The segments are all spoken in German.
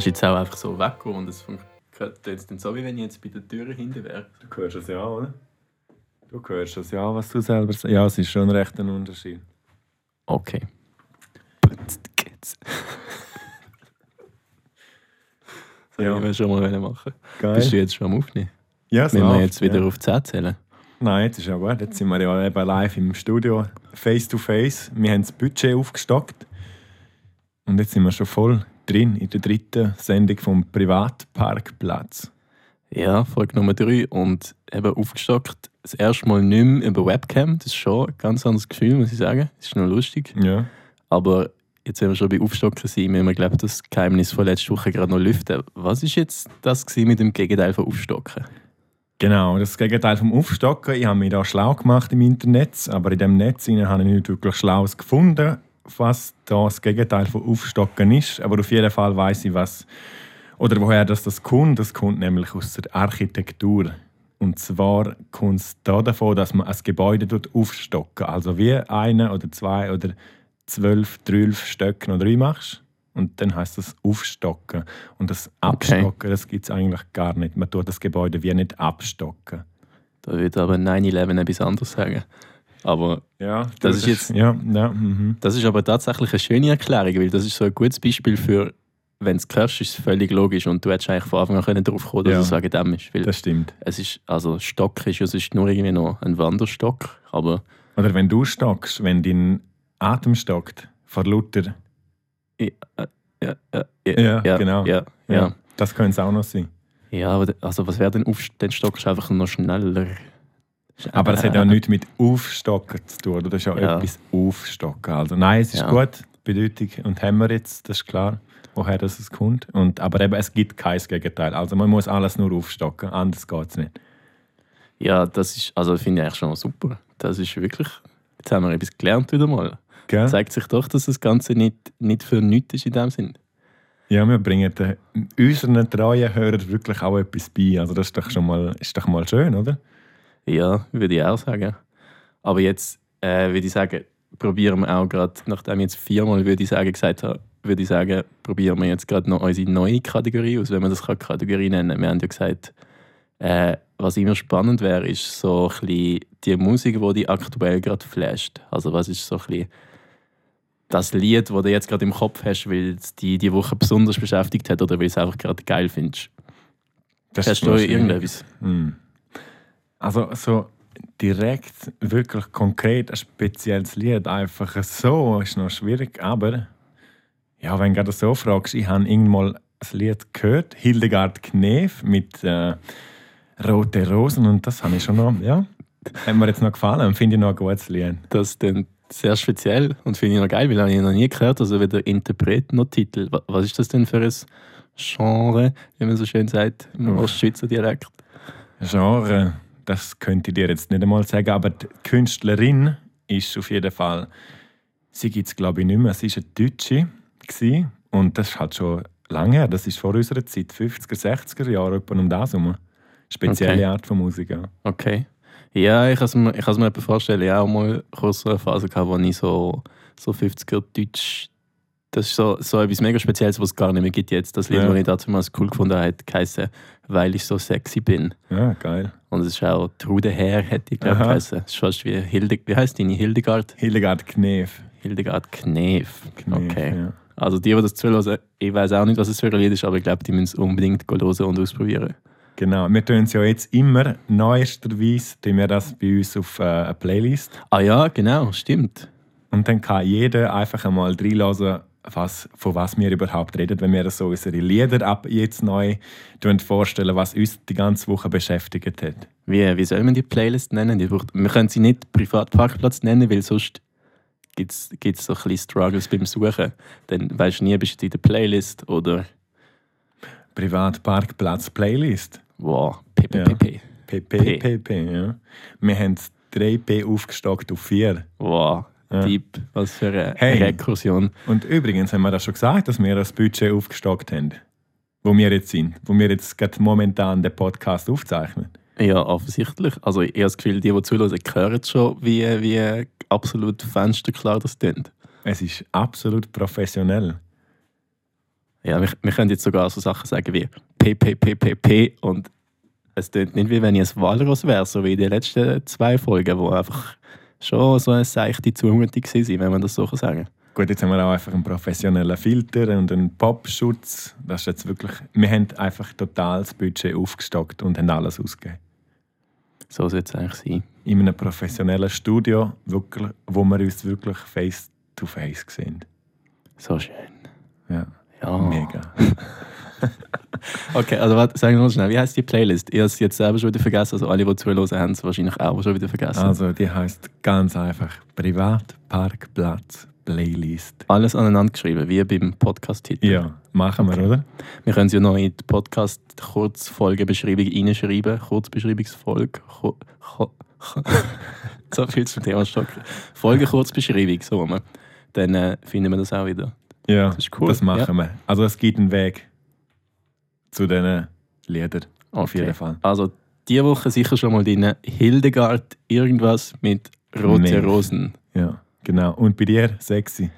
kannst jetzt auch einfach so weggehen und es funktioniert jetzt dann so, wie wenn ich jetzt bei der Tür hinten wäre. Du hörst es ja, oder? Du hörst es ja, was du selber sagst. Ja, es ist schon recht ein Unterschied. Okay. Jetzt geht's. So, Ja. wir schon mal machen. Geil. Bist du jetzt schon am Aufnehmen? ja, es Wenn wir jetzt wieder ja. auf 10 zählen. Nein, jetzt ist ja gut. Jetzt sind wir ja eben live im Studio, face to face. Wir haben das Budget aufgestockt. Und jetzt sind wir schon voll drin in der dritten Sendung vom Privatparkplatz. Ja, Folge Nummer 3 und eben aufgestockt. Das erste Mal nicht mehr über Webcam. Das ist schon ein ganz anderes Gefühl, muss ich sagen. Das ist noch lustig. Ja. Aber jetzt, wenn wir schon bei Aufstocken sind, müssen wir, glaube das Geheimnis von letzter Woche gerade noch lüften. Was ist jetzt das mit dem Gegenteil von Aufstocken? Genau, das Gegenteil vom Aufstocken. Ich habe mich da schlau gemacht im Internet, aber in dem Netz habe ich nicht wirklich Schlaues gefunden, was da das Gegenteil von Aufstocken ist. Aber auf jeden Fall weiß ich, was oder woher das, das kommt. Das kommt nämlich aus der Architektur. Und zwar kommt es da davon, dass man ein Gebäude aufstocken. Also wie eine oder zwei oder zwölf, zwölf Stöcke noch rein machst. Und dann heißt das Aufstocken. Und das Abstocken, das gibt es eigentlich gar nicht. Man tut das Gebäude wie nicht abstocken. Da würde aber 9-11 etwas anderes sagen. Aber Ja, Das ist jetzt- Ja, ja, mhm. das ist aber tatsächlich eine schöne Erklärung, weil das ist so ein gutes Beispiel für, wenn es hörst, ist es völlig logisch und du hättest eigentlich von Anfang an können darauf kommen dass Ja. es wegen dem ist. Weil das stimmt. es ist, also Stock ist ja sonst nur irgendwie noch ein Wanderstock, aber Oder wenn du stockst, wenn dein Atem stockt, vor lauter. ja, ja, ja, Ja, genau. Ja, ja. ja. Das könnte es auch noch sein. aber d- also was wäre denn auf, dann stockst du einfach noch schneller. Aber es hat ja nichts mit Aufstocken zu tun. oder? Das ist ja, Ja. etwas Aufstocken. Also nein, es ist Ja. gut, Bedeutung und haben wir jetzt, das ist klar, woher das es kommt. Und, aber eben, es gibt kein Gegenteil. Also man muss alles nur aufstocken, anders geht es nicht. Ja, das ist, also finde ich eigentlich schon super. Das ist wirklich, jetzt haben wir etwas gelernt wieder mal. Gell? Zeigt sich doch, dass das Ganze nicht, nicht für nichts ist in dem Sinn. Ja, wir bringen den, unseren treuen Hörern wirklich auch etwas bei. Also das ist doch schon mal, ist doch mal schön, oder? Ja, würde ich auch sagen. Aber jetzt äh, würde ich sagen, probieren wir auch gerade, nachdem ich jetzt viermal würde ich sagen, gesagt habe, würde ich sagen, probieren wir jetzt gerade noch unsere neue Kategorie aus, wenn man das Kategorie nennen kann. Wir haben ja gesagt, äh, was immer spannend wäre, ist so ein bisschen die Musik, die dich aktuell gerade flasht. Also was ist so ein bisschen das Lied, das du jetzt gerade im Kopf hast, weil es dich die Woche besonders beschäftigt hat oder weil du es einfach gerade geil findest. Das Hast du irgendetwas? Hm. Also so direkt, wirklich konkret ein spezielles Lied, einfach so, ist noch schwierig. Aber ja, wenn du gerade so fragst, ich habe irgendwann mal ein Lied gehört, Hildegard Knef mit äh, Rote Rosen und das habe ich schon noch, ja, hat mir jetzt noch gefallen und finde ich noch ein gutes Lied. Das ist dann sehr speziell und finde ich noch geil, weil ich noch nie gehört Also weder Interpret noch Titel. Wa- Was ist das denn für ein Genre, wie man so schön sagt, im. Ostschweizer Dialekt? Genre, das könnte ich dir jetzt nicht einmal sagen, aber die Künstlerin ist auf jeden Fall, sie gibt es glaube ich nicht mehr, sie war eine Deutsche gewesen, und das ist halt schon lange her, das ist vor unserer Zeit, 50er, 60er Jahre, etwa um das herum. Spezielle Okay. Art von Musik, ja. Okay. Ja, ich kann es mir, ich mir vorstellen. Ich habe auch mal kurz eine Phase gehabt, wo ich so, so 50er Deutsch. Das ist so, so etwas mega Spezielles, was es gar nicht mehr gibt jetzt. Das Lied, Ja. das ich dazu mal cool gefunden habe, geheißen, weil ich so sexy bin. Ja, geil. Und es ist auch Trude Herr, hätte ich glaube geheißen. Es ist fast wie Hilde, wie heißt die? Hildegard? Hildegard Knef. Hildegard Knef. Knef Okay. Ja. Also die, die das zuhören, ich weiß auch nicht, was es für ein Lied ist, aber ich glaube, die müssen es unbedingt hören und ausprobieren. Genau, wir tun es ja jetzt immer, neuesterweise tun wir das bei uns auf äh, eine Playlist. Ah ja, genau, stimmt. Und dann kann jeder einfach einmal reinlassen, was, von was wir überhaupt reden, wenn wir so unsere Lieder ab jetzt neu vorstellen, was uns die ganze Woche beschäftigt hat. Wie, wie soll man die Playlist nennen? Die braucht, wir können sie nicht Privatparkplatz nennen, weil sonst gibt es so ein bisschen Struggles beim Suchen. Dann weißt du nie, bist du in der Playlist oder Privatparkplatz Playlist. wow, PPPP. PP, PP, ja. Wir haben 3P aufgestockt auf 4. Wow, Ja. Deep, was für eine Hey. Rekursion. Und übrigens haben wir das schon gesagt, dass wir das Budget aufgestockt haben. Wo wir jetzt sind. Wo wir jetzt gerade momentan den Podcast aufzeichnen. Ja, offensichtlich. Also ich habe das Gefühl, die, die zuhören, hören schon, wie, wie absolut fensterklar das klingt. Es ist absolut professionell. Ja, wir, wir können jetzt sogar so Sachen sagen wie PPPPP und es klingt nicht wie wenn ich ein Walross wäre, so wie in den letzten zwei Folgen, wo einfach schon so eine seichte Zumutung waren, wenn man das so kann sagen Gut, jetzt haben wir auch einfach einen professionellen Filter und einen Popschutz. Das ist jetzt wirklich, wir haben einfach total das Budget aufgestockt und haben alles ausgegeben. So sollte es eigentlich sein. In einem professionellen Studio, wirklich, wo wir uns wirklich face to face sehen. So schön. Ja, Ja. mega. Okay, also warte, sagen wir mal schnell, wie heißt die Playlist? Ich habe es jetzt selber schon wieder vergessen, also alle, die zuhören, haben es wahrscheinlich auch schon wieder vergessen. Also, die heißt ganz einfach Privatparkplatz Playlist. Alles aneinander geschrieben, wie beim Podcast-Titel. Ja, machen wir, oder? Wir können es ja noch in die Podcast-Kurzfolgebeschreibung reinschreiben. Kurzbeschreibungsfolge. Ku- Ku- so viel zum Thema Stocken. Folge-Kurzbeschreibung, so rum. Dann äh, finden wir das auch wieder. Ja, Das ist cool, das machen wir. Also, es gibt einen Weg zu diesen Liedern. Auf Okay. jeden Fall. Also, diese Woche sicher schon mal drin. Hildegard, irgendwas mit rote Milch. Rosen. Ja, genau. Und bei dir, sexy.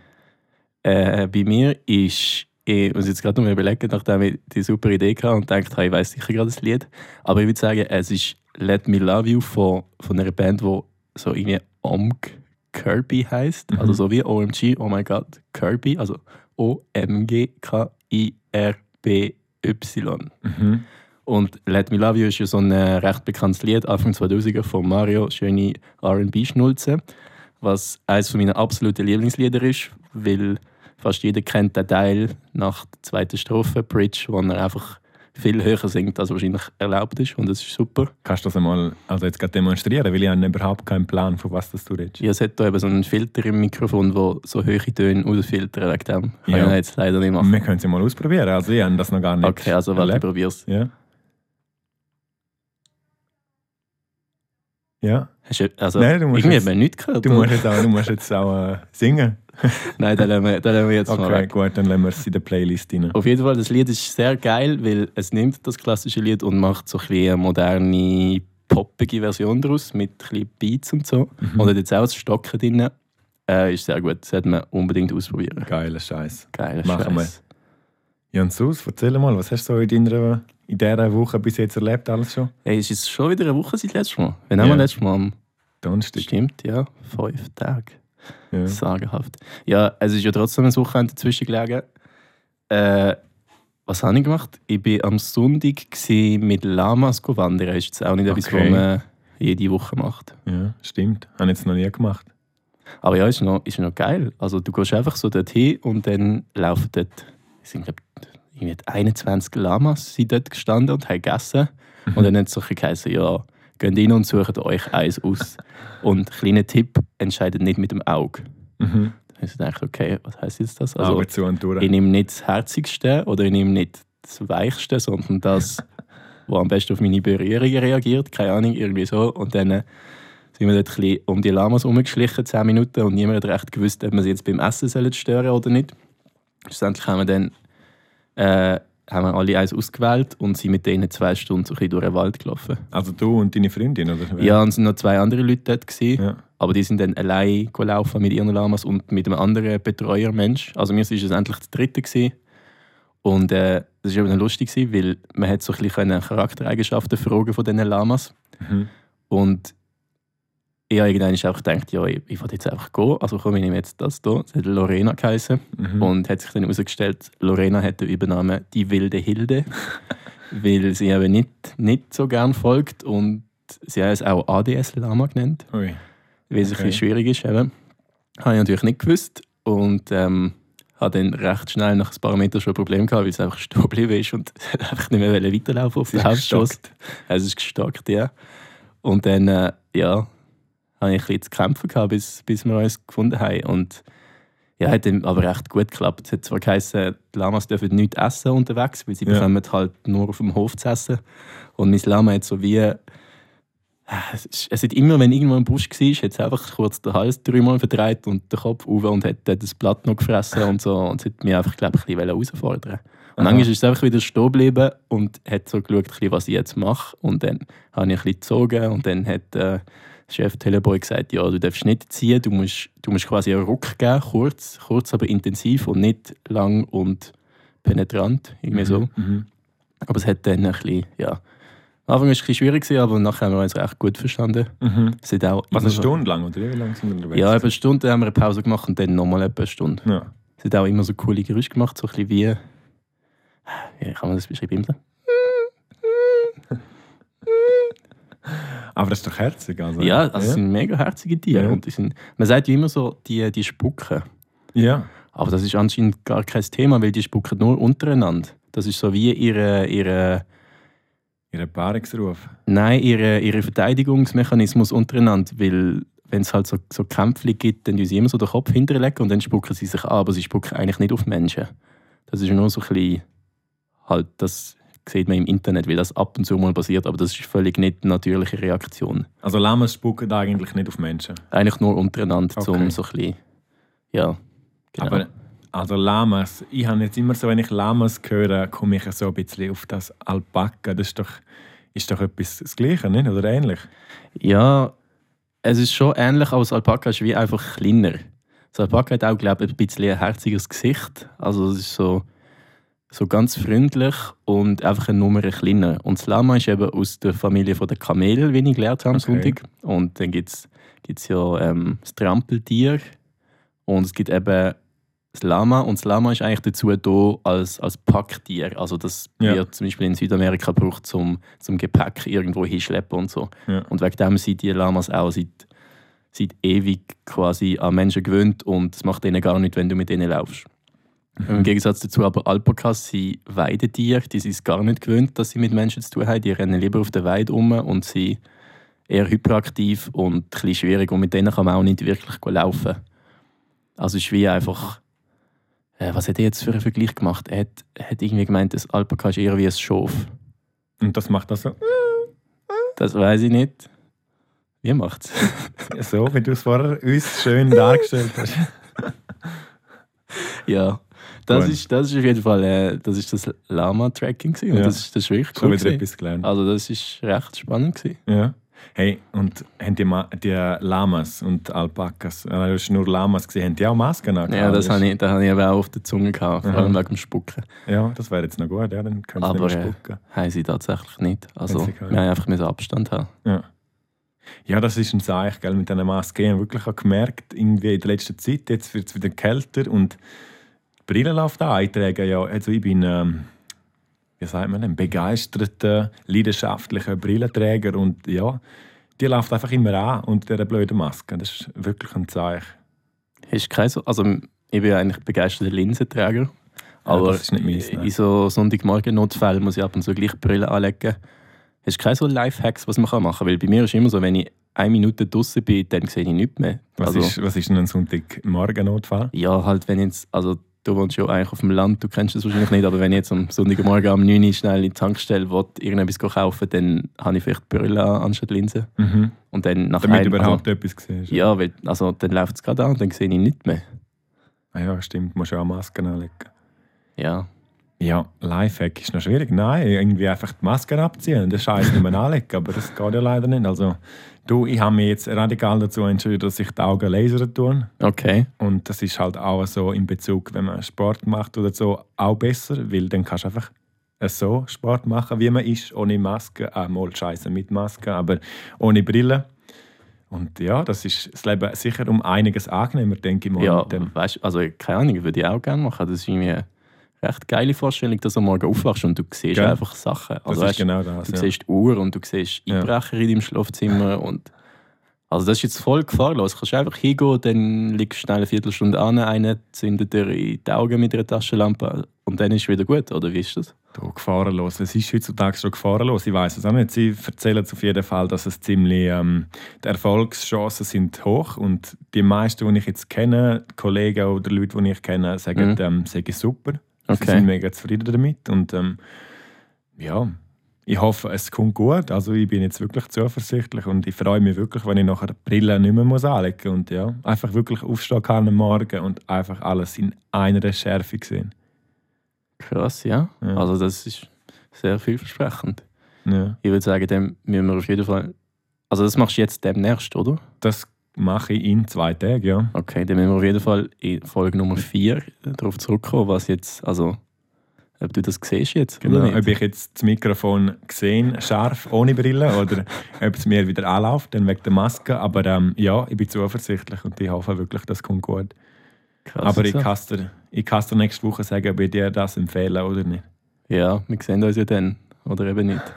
Äh, bei mir ist, ich muss jetzt gerade noch mal überlegen, nachdem ich die super Idee hatte und gedacht habe, ich weiß sicher gerade das Lied. Aber ich würde sagen, es ist Let Me Love You von, von einer Band, die so irgendwie Omg Kirby heißt. Mhm. Also so wie OMG, oh my god, Kirby. Also O-M-G-K-I-R-B-Y. Mhm. Und Let Me Love You ist ja so ein äh, recht bekanntes Lied, Anfang 2000er von Mario, schöne R&B-Schnulze, was eines meiner absoluten Lieblingslieder ist, weil fast jeder kennt den Teil nach der zweiten Strophe, Bridge, wo er einfach viel höher singt, als wahrscheinlich erlaubt ist und das ist super. Kannst du das einmal also jetzt gerade demonstrieren? Weil ich habe überhaupt keinen Plan, von was das du redest. Ja, es hat da eben so einen Filter im Mikrofon, der so hohe Töne rausfiltert, wegen dem kann Ja. ich jetzt leider nicht machen. Wir können es ja mal ausprobieren. Also, ich habe das noch gar nicht Okay, also warte, ich probiere es. Ja. Ja. Also, Nein, du musst irgendwie jetzt- nichts gehört. Du musst jetzt auch, du musst jetzt auch äh, singen. Nein, dann lassen wir, lassen wir jetzt mal Okay, gut, dann lassen wir es in der Playlist rein. Auf jeden Fall, das Lied ist sehr geil, weil es nimmt das klassische Lied und macht so ein eine moderne, poppige Version daraus mit ein Beats und so. Mhm. Und hat jetzt auch das Stocken drin. Äh, ist sehr gut, das sollte man unbedingt ausprobieren. Geiler Scheiß. Geiler Machen wir. Scheiß. Jansus, erzähl mal, was hast du so in deiner in dieser Woche bis jetzt erlebt? Alles schon? Hey, ist es schon wieder eine Woche seit letztes Mal? Wann haben wir letztes Mal? Am Donnerstag. Stimmt, ja. Fünf Tage. Ja. Sagenhaft. Ja, es ist ja trotzdem ein Wochenende dazwischen gelegen. Äh, was habe ich gemacht? Ich war am Sonntag mit Lamas wandern. Das ist jetzt auch nicht etwas, Okay. was man jede Woche macht. ja, stimmt. Habe ich jetzt noch nie gemacht. Aber ja, ist noch, ist noch geil. Also du gehst einfach so dorthin und dann laufen dort, es sind glaube ich 21 Lamas sind dort gestanden und haben gegessen. Und dann hat es so geheißen, ja, geht rein und sucht euch eins aus. und kleiner Tipp, entscheidet nicht mit dem Auge. Mhm. Dann ist gedacht, okay, was heißt jetzt das? Also, Augen zu und durch. ich nehme nicht das Herzigste oder ich nehme nicht das Weichste, sondern das, was am besten auf meine Berührungen reagiert. Keine Ahnung, irgendwie so. Und dann äh, sind wir dort ein bisschen um die Lamas herumgeschlichen, 10 Minuten, und niemand hat recht gewusst, ob wir sie jetzt beim Essen sollen stören oder nicht. Schlussendlich haben wir dann äh, haben wir alle eins ausgewählt und sind mit denen zwei Stunden so ein bisschen durch den Wald gelaufen. Also du und deine Freundin, oder? Ja, und es waren noch zwei andere Leute dort. Gewesen. Ja. Aber die sind dann allein gelaufen mit ihren Lamas und mit einem anderen Betreuermensch. Also mir war es endlich das dritte. Gewesen. Und äh, das war eben lustig, gewesen, weil man hat so ein bisschen Charaktereigenschaften fragen von diesen Lamas. Mhm. Und ich habe irgendwann auch gedacht, ja, ich, ich will jetzt einfach gehen. Also komm, ich nehme jetzt das hier. Es hat Lorena geheißen. Mhm. Und hat sich dann herausgestellt, Lorena hat den Übernamen die wilde Hilde, weil sie eben nicht, nicht so gern folgt und sie hat es auch ADS-Lama genannt Ui. weil es ein Okay. bisschen schwierig ist. Eben. Habe ich natürlich nicht gewusst und ähm, habe dann recht schnell nach ein paar Metern schon ein Problem gehabt, weil es einfach stehen geblieben ist und einfach nicht mehr weiterlaufen auf Sie der ist Hauptstrasse. Es ist gestockt, ja. Und dann, äh, ja, habe ich ein bisschen zu kämpfen gehabt, bis, bis wir uns gefunden haben. Und ja, hat dann aber recht gut geklappt. Es hat zwar geheißen, die Lamas dürfen nichts essen unterwegs, weil sie Ja. bekommen halt nur auf dem Hof zu essen. Und mein Lama hat so wie äh, es hat immer, wenn irgendwo ein Busch war, hat es einfach kurz den Hals dreimal verdreht und den Kopf auf und hat dort das Blatt noch gefressen und so. Und es hat mich einfach, glaube ich, ein bisschen herausfordern Und manchmal ist es einfach wieder stehen geblieben und hat so geschaut, was ich jetzt mache. Und dann habe ich ein bisschen gezogen und dann hat äh, Chef Teleboy gesagt, ja, du darfst nicht ziehen, du musst, du musst quasi einen Ruck geben, kurz, kurz aber intensiv und nicht lang und penetrant, irgendwie so. Mhm. Aber es hat dann ein bisschen, ja. Am Anfang war es ein bisschen schwierig, aber nachher haben wir uns recht gut verstanden. Mhm. Es hat auch Was, immer eine Stunde lang oder wie lange sind wir unterwegs? Ja, eine Stunde haben wir eine Pause gemacht und dann nochmal etwa eine Stunde. ja. Es hat auch immer so coole Geräusche gemacht, so ein bisschen wie. Wie kann man das beschreiben? Aber das ist doch herzig. Also. Ja, also es sind mega herzige Tiere. Ja. Und die sind, man sagt ja immer so, die, die spucken. ja. Aber das ist anscheinend gar kein Thema, weil die spucken nur untereinander. Das ist so wie ihre, ihre, Ihr Paarungsruf. nein, ihre, ihre Verteidigungsmechanismus untereinander. Weil wenn es halt so, so Kämpfe gibt, dann sie immer so den Kopf hinterlegen und dann spucken sie sich an, aber sie spucken eigentlich nicht auf Menschen. Das ist nur so ein bisschen, halt, das sieht man im Internet, weil das ab und zu mal passiert, aber das ist völlig nicht eine natürliche Reaktion. Also Lamas spucken eigentlich nicht auf Menschen. Eigentlich nur untereinander, Okay. um so ein bisschen, ja, genau. Aber also Lamas, ich habe jetzt immer so, wenn ich Lamas höre, komme ich so ein bisschen auf das Alpaka. Das ist doch, ist doch etwas das Gleiche, nicht? Oder ähnlich? Ja, es ist schon ähnlich, aber das Alpaka ist wie einfach kleiner. Das Alpaka hat auch, glaube ich, ein bisschen ein herziges Gesicht. Also es ist so, so ganz freundlich und einfach eine Nummer kleiner. Und das Lama ist eben aus der Familie der Kamel, wie ich gelernt habe am Okay. Sonntag. Und dann gibt es ja ähm, das Trampeltier und es gibt eben das Lama. Und das Lama ist eigentlich dazu da als, als Packtier. Also das Ja. wird zum Beispiel in Südamerika gebraucht, zum, zum Gepäck irgendwo hinschleppen und so. Ja. Und wegen dem sind die Lamas auch seit, seit ewig quasi an Menschen gewöhnt und es macht ihnen gar nichts, wenn du mit ihnen laufst. Im Gegensatz dazu aber Alpakas sind Weidetiere, die sind es gar nicht gewöhnt, dass sie mit Menschen zu tun haben. Die rennen lieber auf der Weide um und sind eher hyperaktiv und ein bisschen schwierig und mit denen kann man auch nicht wirklich laufen. Also es ist wie einfach... Äh, was hat er jetzt für einen Vergleich gemacht? Er hat, hat irgendwie gemeint, das Alpaka ist eher wie ein Schaf. Und das macht das so, Das weiß ich nicht. Wie macht's? so wie du es vorher uns schön dargestellt hast. Ja, das Gut. ist, das ist auf jeden Fall äh, das, ist das Lama-Tracking. Ja. Das, ist- das ist wirklich cool. wieder gewesen. etwas gelernt. Also das ist recht spannend. Gewesen. Ja. Hey, und haben die, Ma die Lamas und Alpakas, äh, du hast nur Lamas gesehen, haben die auch Masken an? Ja, das habe ich, das habe ich aber auch auf der Zunge gehabt, vor allem wegen dem Spucken. Ja, das wäre jetzt noch gut, ja, dann können sie Aber nicht mehr äh, spucken. haben sie tatsächlich nicht. Also wir haben einfach müssen Abstand haben. Ja. Ja, das ist ein Zeichen, gell, mit diesen Masken. Ich habe wirklich auch gemerkt, irgendwie in der letzten Zeit, jetzt wird es wieder kälter und die Brille läuft an. Ich trage ja, also ich bin, ähm, wie sagt man, ein begeisterter, leidenschaftlicher Brillenträger und ja, die läuft einfach immer an unter dieser blöden Maske. Das ist wirklich ein Zeichen. Hast kein so, also ich bin ja eigentlich begeisterter Linsenträger. Aber nicht meins, in so Sonntagmorgen-Notfällen muss ich ab und zu gleich Brille anlegen. Hast du keine so Lifehacks, was man machen kann? Weil bei mir ist immer so, wenn ich eine Minute draußen bin, dann sehe ich nichts mehr. Was, also, ist, was ist denn ein Sonntagmorgen-Notfall? Ja, halt, wenn jetzt, also du wohnst ja eigentlich auf dem Land, du kennst das wahrscheinlich nicht, aber wenn ich jetzt am Sonntagmorgen um 9 Uhr schnell in die Tankstelle will, irgendetwas kaufen dann habe ich vielleicht Brille an, anstatt Linse. Mhm. Und dann nach Damit du einem- überhaupt etwas siehst. Also, ja, weil, also dann läuft es gerade an und dann sehe ich nichts mehr. Ah ja, stimmt, du musst ja auch Masken anlegen. Ja, Ja, Lifehack ist noch schwierig. Nein, irgendwie einfach die Masken abziehen und den Scheiß nicht mehr anlegen. Aber das geht ja leider nicht. Also, du, ich habe mich jetzt radikal dazu entschieden, dass ich die Augen lasern tue. okay. Und das ist halt auch so in Bezug, wenn man Sport macht oder so, auch besser, weil dann kannst du einfach so Sport machen, wie man ist, ohne Maske. Ah, mal Scheiße mit Maske, aber ohne Brille. Und ja, das ist das Leben sicher um einiges angenehmer, denke ich mal. Ja, weißt, also keine Ahnung, würde ich auch gerne machen. Das ist irgendwie recht geile Vorstellung, dass du am Morgen aufwachst und du siehst Gell? einfach Sachen. Das Also, ist weißt, genau das. du ja. siehst Uhr und du siehst Ja. Einbrecher in deinem Schlafzimmer. Und also das ist jetzt voll gefahrlos. Du kannst einfach hingehen, dann liegst du schnell eine Viertelstunde an, einer zündet dir in die Augen mit einer Taschenlampe und dann ist es wieder gut, oder wie ist das? Du, gefahrenlos. Es ist heutzutage schon gefahrenlos. Ich weiß es auch nicht. Sie erzählen auf jeden Fall, dass es ziemlich ähm, die Erfolgschancen sind hoch und die meisten, die ich jetzt kenne, Kollegen oder Leute, die ich kenne, sagen, Mhm. ähm, sagen super. Sie Okay. sind mega zufrieden damit und ähm, ja, ich hoffe, es kommt gut. Also ich bin jetzt wirklich zuversichtlich und ich freue mich wirklich, wenn ich nachher die Brille nicht mehr muss anlegen muss und ja, einfach wirklich aufstehen kann am Morgen und einfach alles in einer Schärfe sehen. Krass, ja. Ja. Also das ist sehr vielversprechend. Ja. Ich würde sagen, dann müssen wir auf jeden Fall... Also das machst du jetzt demnächst, oder? Das mache ich in zwei Tagen, ja. Okay, dann müssen wir auf jeden Fall in Folge Nummer 4 darauf zurückkommen, was jetzt, also ob du das siehst jetzt Genau, ob ich jetzt das Mikrofon gesehen, scharf, ohne Brille, oder ob es mir wieder anläuft, dann wegen der Maske. Aber ähm, ja, ich bin zuversichtlich und ich hoffe wirklich, das kommt gut. Krass, Aber ich so. kann es dir, ich dir nächste Woche sagen, ob ich dir das empfehle oder nicht. Ja, wir sehen uns ja dann. Oder eben nicht.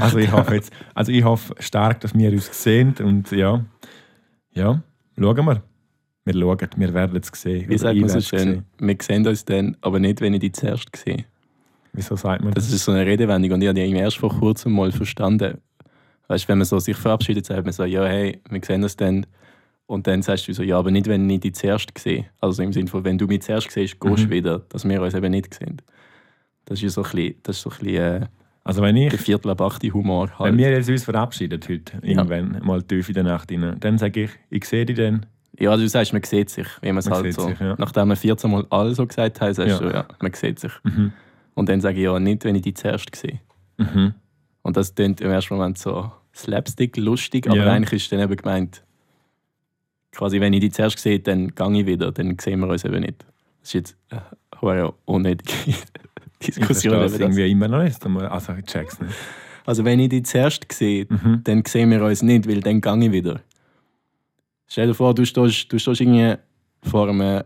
Also ich hoffe, jetzt, also ich hoffe stark, dass wir uns sehen und ja, ja, schauen wir. Wir schauen, wir werden es sehen. Wie sagt man so schön? Wir sehen uns dann, aber nicht, wenn ich die zuerst sehe. Wieso sagt man Das das? ist so eine Redewendung und ich habe die erst vor kurzem mal verstanden. Weißt du, wenn man so sich verabschiedet, sagt man so, ja, hey, wir sehen uns dann. Und dann sagst du so, ja, aber nicht, wenn ich die zuerst sehe. Also im Sinne von, wenn du mich zuerst siehst, gehst du Mhm. wieder, dass wir uns eben nicht sehen. Das ist so ein bisschen, das ist so ein bisschen äh, Also wenn ich der Viertel ab 8 Humor halt. Wenn wir jetzt uns verabschieden heute, irgendwann, mal tief in der Nacht rein, dann sage ich, ich sehe dich dann. Ja, du sagst, man sieht sich, wie man es halt so. sich, ja. Nachdem wir 14 Mal alle so gesagt haben, sagst Ja. du, ja, man sieht sich. Mhm. Und dann sage ich, ja, nicht, wenn ich die zuerst sehe. Mhm. Und das klingt im ersten Moment so slapstick, lustig, aber Ja. eigentlich ist dann eben gemeint, quasi, wenn ich die zuerst sehe, dann gehe ich wieder, dann sehen wir uns eben nicht. Das ist jetzt äh, eine Ich Diskussion verstehe es das. irgendwie immer noch nicht. einmal. Also ich check's nicht. Also wenn ich die zuerst sehe, Mhm. dann sehen wir uns nicht, weil dann gehe ich wieder. Stell dir vor, du stehst, du stehst irgendwie vor einem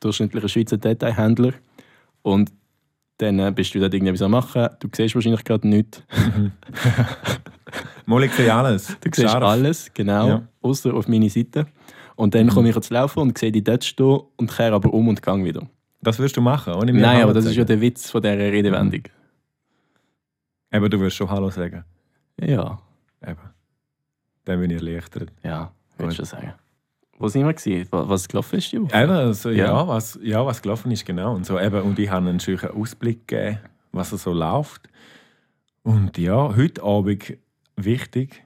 durchschnittlichen Schweizer Detailhändler und dann äh, bist du dort irgendwie am machen. Du siehst wahrscheinlich gerade nichts. Mal, ich sehe alles. Du siehst Scharf. alles, genau, Ja. außer auf meine Seite. Und dann Mhm. komme ich jetzt laufen und sehe die dort stehen und kehre aber um und gehe wieder. Das wirst du machen, ohne mir Nein, Hallo aber das zu ist ja sagen. der Witz von dieser Redewendung. Aber du wirst schon Hallo sagen. Ja, Eben. Dann bin ich erleichtert. ja, würde ich schon sagen. Wo sind wir gewesen? Was gelaufen ist? Eben, also, ja. Ja. was, ja, was gelaufen ist, genau. Und, so, eben, und ich habe einen schönen Ausblick gegeben, was so läuft. Und ja, heute Abend wichtig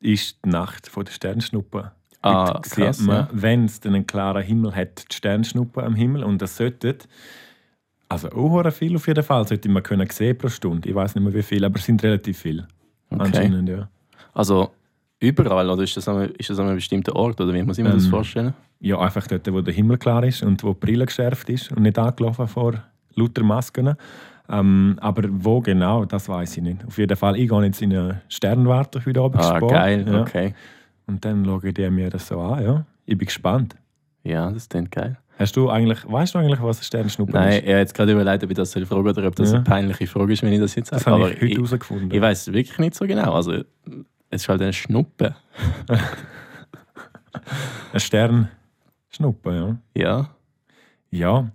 ist die Nacht von der Sternschnuppe. Ah, Heute krass, sieht man, ja. wenn es einen klaren Himmel hat, die Sternschnuppe am Himmel. Und das sollte, also auch viel auf jeden Fall, sollte man können sehen pro Stunde. Ich weiß nicht mehr wie viel, aber es sind relativ viel. Okay. Anscheinend, ja. Also überall oder ist das, an, einem- ist das an einem bestimmten Ort oder wie muss ich mir das Ähm, vorstellen? Ja, einfach dort, wo der Himmel klar ist und wo die Brille geschärft ist und nicht angelaufen vor lauter Masken. Ähm, aber wo genau, das weiß ich nicht. Auf jeden Fall, ich gehe jetzt in einen Sternwarte heute Abend Ah, Sport, geil, ja. okay. Und dann schaue ich dir mir das so an, ja. Ich bin gespannt. Ja, das klingt geil. Hast du eigentlich, weißt du eigentlich, was ein Sternschnuppe Nein, ist? ich habe jetzt gerade überlegt, ob ich das soll fragen oder ob das Ja. eine peinliche Frage ist, wenn ich das jetzt sage. Das habe ich heute ich, herausgefunden. ich weiß es wirklich nicht so genau. Also, es ist halt eine Schnuppe. Ein Sternschnuppe, ja. Ja. Ja.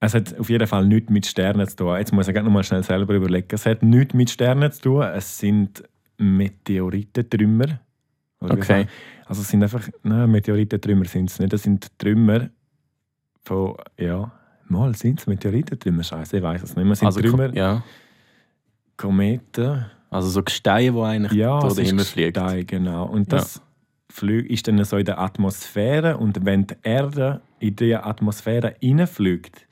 Es hat auf jeden Fall nichts mit Sternen zu tun. Jetzt muss ich noch mal schnell selber überlegen. Es hat nichts mit Sternen zu tun. Es sind Meteoritentrümmer. Okay. Also es sind einfach, nein, Meteoritentrümmer sind es nicht. Das sind Trümmer von, ja, mal sind es Meteoritentrümmer. Scheiße, ich weiß es nicht mehr. Es sind Also, Trümmer, ja. Kometen. also so Gesteine, die eigentlich Ja, durch den Himmel fliegt. Gestein, genau. Und das flü- ist dann so in der Atmosphäre und wenn die Erde in die Atmosphäre reinfliegt,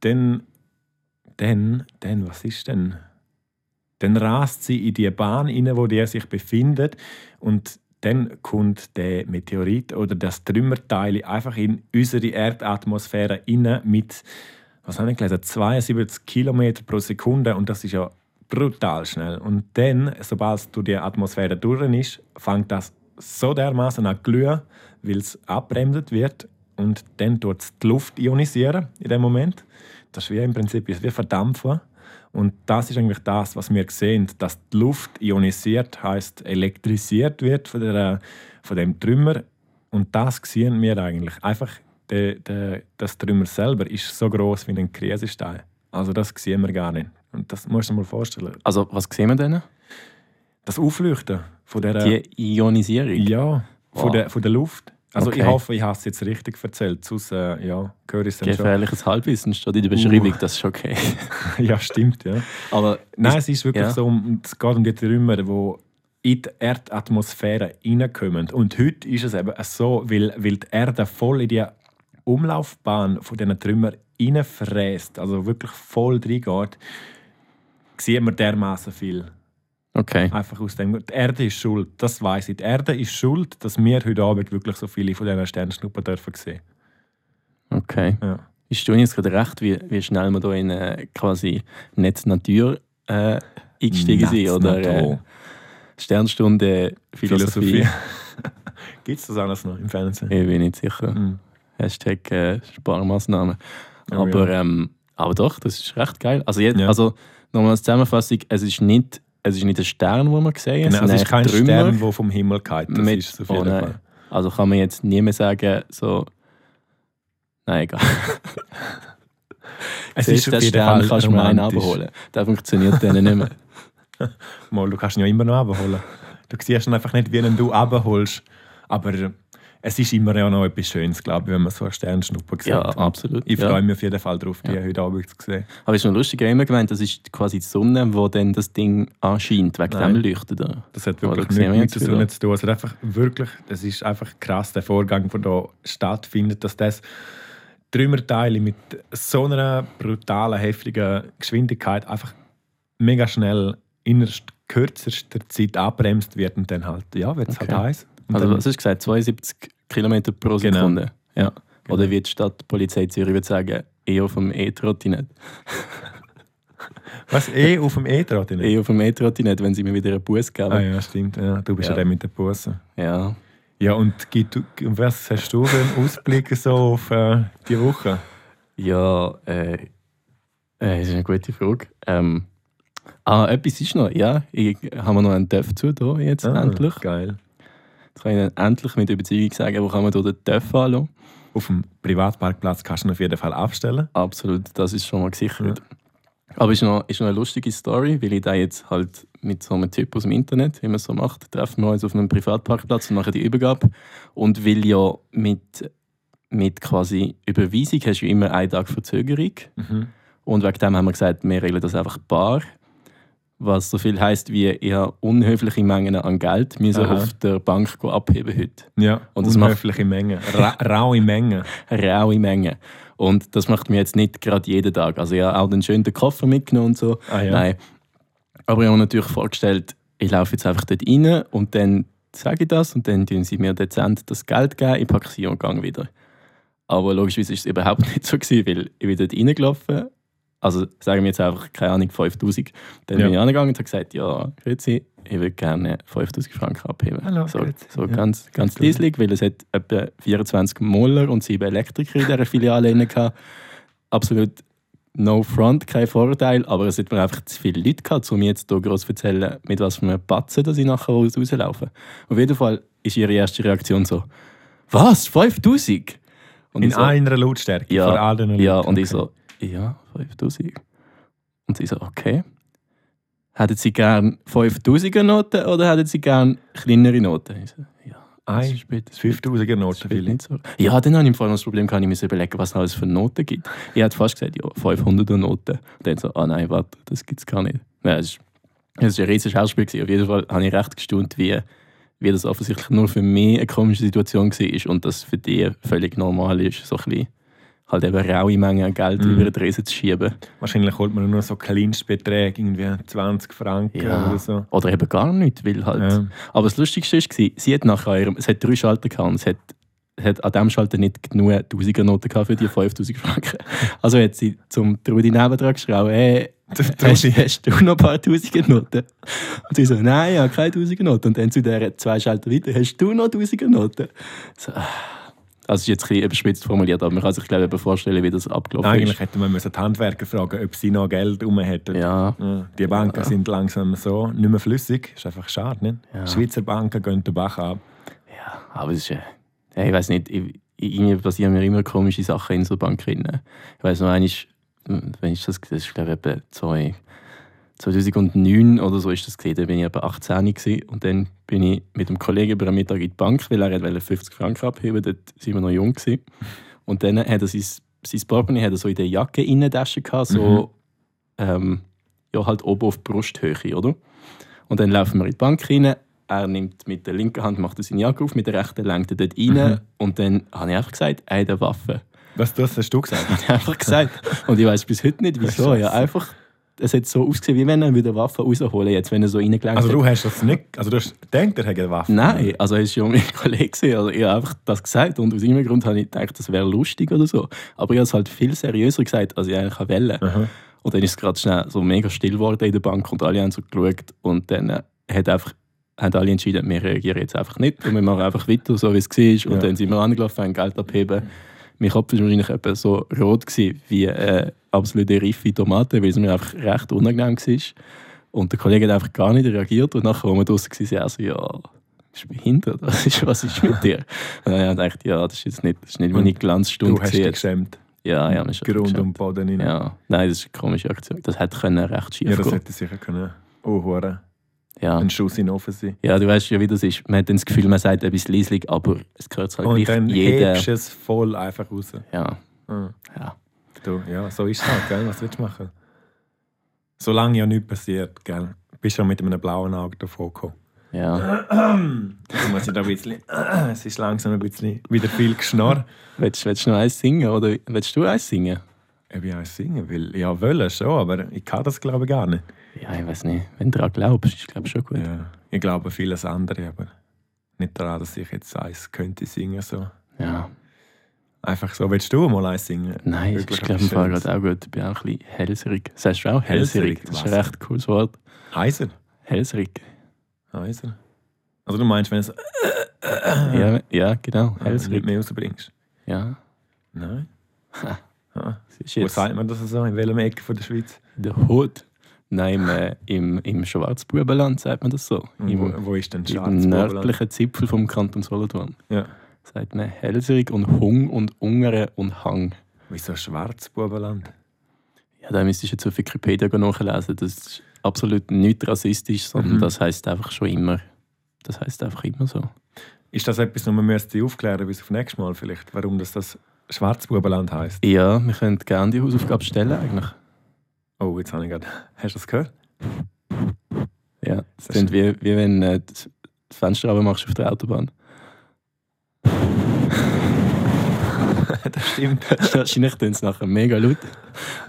dann, dann, dann, was ist denn? Dann rast sie in die Bahn rein, wo die sich befindet und dann kommt der Meteorit oder das Trümmerteil einfach in unsere Erdatmosphäre rein mit, was habe ich gelesen, 72 Kilometer pro Sekunde und das ist ja brutal schnell. Und dann, sobald durch die Atmosphäre durch ist, fängt das so dermaßen an glühen, weil es abbremset wird und dann tut es die Luft ionisieren in dem Moment. Das ist wie im Prinzip wie verdampfen. Und das ist eigentlich das, was wir sehen, dass die Luft ionisiert, heißt elektrisiert wird von, der, von dem Trümmer. Und das sehen wir eigentlich. Einfach der, der, das Trümmer selber ist so groß wie ein Krisestein. Also das sehen wir gar nicht. Und das musst du dir mal vorstellen. Also, was sehen wir denn? Das Aufleuchten von der, Die Ionisierung. ja, von, Wow. der, von der Luft. Also Okay. ich hoffe, ich habe es jetzt richtig erzählt. Sonst äh, ja, höre ich es dann schon. Gefährliches Halbwissen steht in der Beschreibung, Uh. das ist okay. ja, stimmt. Ja. Aber Nein, es ist wirklich ja. so, es geht um die Trümmer, die in die Erdatmosphäre reinkommen. Und heute ist es eben so, weil, weil die Erde voll in die Umlaufbahn von diesen Trümmern reinfräst, also wirklich voll reingeht, sehen wir dermaßen viel. Okay. Einfach aus dem. Die Erde ist schuld, das weiß ich. Die Erde ist schuld, dass wir heute Abend wirklich so viele von diesen Sternschnuppen dürfen sehen. Okay. Ja. Ist du jetzt gerade recht, wie, wie schnell wir da in äh, quasi Netz-Natur äh, eingestiegen sind? Oder äh. Sternstunde Philosophie? Philosophie. Gibt es das alles noch im Fernsehen? Ich bin nicht sicher. Mhm. Hashtag äh, Sparmaßnahmen. Aber, ja. ähm, aber doch, das ist recht geil. Also, jetzt, also nochmal als Zusammenfassung, es ist nicht, es ist nicht ein Stern, den wir sehen. Genau, es ist kein Trümmer Stern, der vom Himmel geht. Das mit- ist auf oh jeden nein. Fall. Also kann man jetzt nie mehr sagen, so. Nein, egal. Es Siehst, ist auf jeden Stern Fall kannst du mir einen abholen. Der funktioniert dann nicht mehr. Mal, du kannst ihn ja immer noch abholen. Du siehst ihn einfach nicht, wie ihn du abholst. Aber es ist immer ja noch etwas Schönes, glaube ich, wenn man so eine Sternschnuppe sieht. Ja, Und absolut. Ich freue mich auf jeden Fall darauf, die Ja. heute Abend zu sehen. Aber es ist noch lustig, ich habe immer gemeint, das ist quasi die Sonne, wo dann das Ding anscheint, wegen Nein. dem Leuchtet. er. Das hat wirklich da nichts mit der. Sonne zu tun. Es, hat einfach wirklich, es ist einfach krass, der Vorgang, der hier stattfindet, dass das Trümmerteile mit so einer brutalen, heftigen Geschwindigkeit einfach mega schnell innerst kürzester Zeit abbremst wird und dann halt, ja, wird es Okay. halt heiß. Also, was hast du gesagt? 72 km pro Genau. Sekunde. Ja. Oder Genau. wie die Stadtpolizei Zürich würde sagen, eher auf dem E-Trottinett. was, eh auf dem nicht? Eher auf dem E-Trottinett, wenn sie mir wieder einen Bus geben. Ah ja, stimmt. Ja, du bist ja, Ja. der mit den Bussen. ja. Ja, und was hast du für einen Ausblick so auf äh, die Woche? Ja, äh, äh, das ist eine gute Frage. Ähm, ah, etwas ist noch, ja. Ich habe noch einen TÜV zu da jetzt endlich. Ah, Geil. Jetzt kann ich dann endlich mit Überzeugung sagen, wo kann man den TÜV anschauen. Auf dem Privatparkplatz kannst du ihn auf jeden Fall abstellen. Absolut, das ist schon mal gesichert. Aber es ist noch, ist noch eine lustige Story, weil ich da jetzt halt mit so einem Typ aus dem Internet, wie man es so macht, treffen wir uns auf einem Privatparkplatz und machen die Übergabe. Und weil ja mit, mit quasi Überweisung hast du ja immer einen Tag Verzögerung. Mhm. Und wegen dem haben wir gesagt, wir regeln das einfach bar. Was so viel heisst wie, ich habe unhöfliche Mengen an Geld müssen Aha. auf der Bank abheben heute. Ja, Und das unhöfliche Mengen. Ra raue Mengen. Raue Mengen. Und das macht mir jetzt nicht gerade jeden Tag. Also ich habe auch den schönen Koffer mitgenommen und so. Ah, ja. Nein. Aber ich habe mir natürlich vorgestellt, ich laufe jetzt einfach dort rein und dann sage ich das und dann tun sie mir dezent das Geld geben, ich packe sie und gehe wieder. Aber logischerweise ist es überhaupt nicht so gewesen, weil ich bin dort reingelaufen. Also sagen wir jetzt einfach, keine Ahnung, 5000. Dann Ja. bin ich angegangen und habe gesagt, ja, grüezi, ich würde gerne 5000 Franken abheben. Hallo, so so Ja. ganz, ganz leislich, weil es hat etwa 24 Moller und 7 Elektriker in dieser Filiale gehabt. Absolut no front, kein Vorteil, aber es hat mir einfach zu viele Leute gehabt, um mir jetzt hier groß zu erzählen, mit was für einem Batzen dass ich nachher raus- rauslaufe. Auf jeden Fall ist ihre erste Reaktion so, was, 5000? Und In ich so, einer Lautstärke. Ja, vor all den ja, Leuten. und ich Okay. so, ja, 5000. Und sie so, okay. Hätten Sie gern 5000er Noten oder hätten Sie gern kleinere Noten? Ich so, ja, das Ein ist bitte- 5000er das Noten vielleicht. nicht so. Ja, dann habe ich im Fall noch das Problem, kann ich mir überlegen, was es alles für Noten gibt. Ich hätte fast gesagt, ja, 500er Noten. Und dann so, ah nein, warte, das gibt es gar nicht. Nein, es war es war ein riesiges Schauspiel. gewesen. Auf jeden Fall habe ich recht gestaunt, wie, wie das offensichtlich nur für mich eine komische Situation war und das für die völlig normal ist, so ein bisschen halt eben raue Mengen an Geld Mhm. über den Tresen zu schieben. Wahrscheinlich holt man nur so Kleinstbeträge, irgendwie 20 Franken Ja. oder so. Oder eben gar nicht, weil halt... Ja. Aber das Lustigste war, sie hat nachher ihrem, es hat drei Schalter gehabt es hat, hat an diesem Schalter nicht genug 1000er Noten gehabt für die 5000 Franken. Also hat sie zum Trudi nebendran geschrien, hey, hast, hast du noch ein paar 1000er Noten? Und sie so, nein, ich habe keine 1000er Noten. Und dann zu der zwei Schalter weiter, hast du noch 1000er Noten? So, also ist jetzt ein bisschen überspitzt formuliert, aber man kann sich glaube ich vorstellen, wie das abgelaufen Eigentlich ist. hätte man müssen die Handwerker fragen, ob sie noch Geld rum hätten. Ja, Ja, Die Banken Ja. sind langsam so nicht mehr flüssig. Ist einfach schade, nicht? Ja. Schweizer Banken gehen den Bach ab. Ja, aber es ist, äh, ja, ich weiß nicht, ich, ich- irgendwie passieren mir immer komische Sachen in so Banken. Ich weiß noch, einmal, wenn ich das, das ist glaube ich etwa zwei, 2009 oder so ist das gesehen, da bin ich etwa 18 gewesen. und dann bin ich mit einem Kollegen über einen Mittag in die Bank, weil er wollte 50 Franken abheben, dort waren wir noch jung gewesen. Und dann hat er sein, sein Portemonnaie hat er so in der Jacke Innentasche gehabt, so ähm, ja, halt oben auf die Brusthöhe, oder? Und dann laufen wir in die Bank rein. Er nimmt mit der linken Hand macht er seine Jacke auf, mit der rechten lenkt er dort rein. Mhm. Und dann habe ich einfach gesagt, er hat eine Waffe. Was das hast du gesagt? Habe ich einfach gesagt. Und ich weiß bis heute nicht, wieso. Ja, einfach, es hat so ausgesehen, wie wenn er wieder Waffe rausholen jetzt, wenn er so reingelangt Also du hast das nicht, also du hast gedacht, er hätte eine Waffe? Nein, also es war ja mein Kollege. gewesen. Also ich habe einfach das gesagt und aus irgendeinem Grund habe ich gedacht, das wäre lustig oder so. Aber ich habe es halt viel seriöser gesagt, als ich eigentlich wollte. Aha. Und dann ist es gerade schnell so mega still geworden in der Bank und alle haben so geschaut und dann äh, hat einfach, haben alle entschieden, wir reagieren jetzt einfach nicht und wir machen einfach weiter, so wie es war. Und Ja. dann sind wir angelaufen, haben Geld abheben. Mein Kopf war wahrscheinlich etwa so rot gewesen, wie äh, absolute reife Tomate, weil es mir einfach recht unangenehm war. Und der Kollege hat einfach gar nicht reagiert und nachher, als wir draußen waren, er so, ja, bist du behindert? Was ist, was ist mit dir? Und dann habe ich gedacht, ja, das ist jetzt nicht, das ist nicht meine Und Glanzstunde. Du hast dich geschämt. Ja, ja, mich Grund und Boden rein. Ja, nein, das ist eine komische Aktion. Das hätte können recht schief Ja, das gehen. hätte sicher können. Oh, hure. Ja. Ein Schuss in Ofen sein. ja, du weißt ja, wie das ist. Man hat dann das Gefühl, man sagt etwas leislich, aber es gehört halt Und gleich dann jeder. hebst es voll einfach raus. Ja, Ah. ja. Du, ja, so ist es halt, gell? Was willst du machen? Solange ja nichts passiert, gell? Bist du ja mit einem blauen Auge davon gekommen. ja. Jetzt muss ich da ein bisschen. Es ist langsam ein bisschen wieder viel Geschnarr. Willst, willst du noch eins singen oder willst du eins singen? Ob ich eins singen will? Ja, wollen schon, aber ich kann das glaube ich gar nicht. Ja, ich weiß nicht. Wenn du daran glaubst, ist glaube schon gut. Ja, ich glaube vieles andere, aber nicht daran, dass ich jetzt eins könnte singen. So. Ja. Einfach so, willst du mal eins singen? Nein, Wirklich glaube ich im Fall gerade auch gut. Ich bin auch ein bisschen hellserig. Sagst du auch Hellserig? hellserig? Das ist ein recht cooles Wort. Heiser. Hellserig. Heiser. Also du meinst, wenn du es Ja, ja genau. nicht Hellserig. mehr rausbringst? Ja. Nein. Ah, Das ist Wo sagt man das so? In welchem Ecke von der Schweiz? der Hut. Nein, im, äh, im, im Schwarzbubenland sagt man das so. Im, wo, wo ist denn im Schwarzbubenland? nördlichen Zipfel vom Kanton Solothurn. Ja. Sagt man Hellserig und Hung und Ungere und Hang. Wieso Schwarzbubenland? Ja, da müsstest du jetzt auf Wikipedia nachlesen. Das ist absolut nicht rassistisch, sondern Mhm. das heißt einfach schon immer. Das heißt einfach immer so. Ist das etwas, das man müsste aufklären bis auf nächstes Mal vielleicht? Warum das, das Schwarzbubenland heisst? Ja, wir können gerne die Hausaufgabe stellen eigentlich. Oh, jetzt habe ich gerade... Hast du das gehört? Ja, das Das klingt wie, wie wenn äh, das Fenster machst auf der Autobahn. das stimmt. Wahrscheinlich tun sie nachher mega laut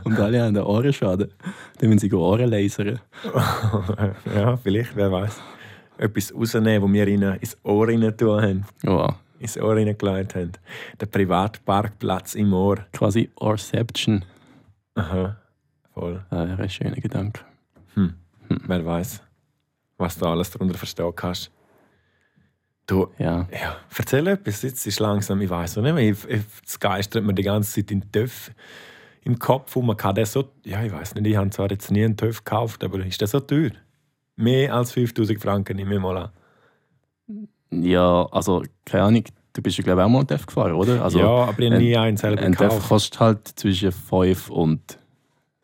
und alle haben den Ohrenschaden. Dann müssen sie Ohren lasern. ja, vielleicht, wer weiß. Etwas rausnehmen, das wir ihnen ins Ohr rein tun haben. Wow. Ins Ohr reingelegt haben. Der Privatparkplatz im Ohr. Quasi Orception. Aha. Voll. Das wäre ein schöner Gedanke. Hm. Wer weiß, was du alles darunter verstehen kannst. Du, Ja. ja, erzähl etwas. Jetzt ist langsam, ich weiß nicht mehr. Es geistert mir die ganze Zeit in den Töff im Kopf. Und man kann den so, ja, ich weiß nicht, ich habe zwar jetzt nie einen Töff gekauft, aber ist der so teuer? Mehr als 5000 Franken nehme ich mal an. Ja, also, keine Ahnung, du bist ja glaube ich auch mal einen TÜV gefahren, oder? Also, ja, aber ich habe nie einen selber ein TÜV gekauft. kostet halt zwischen 5 und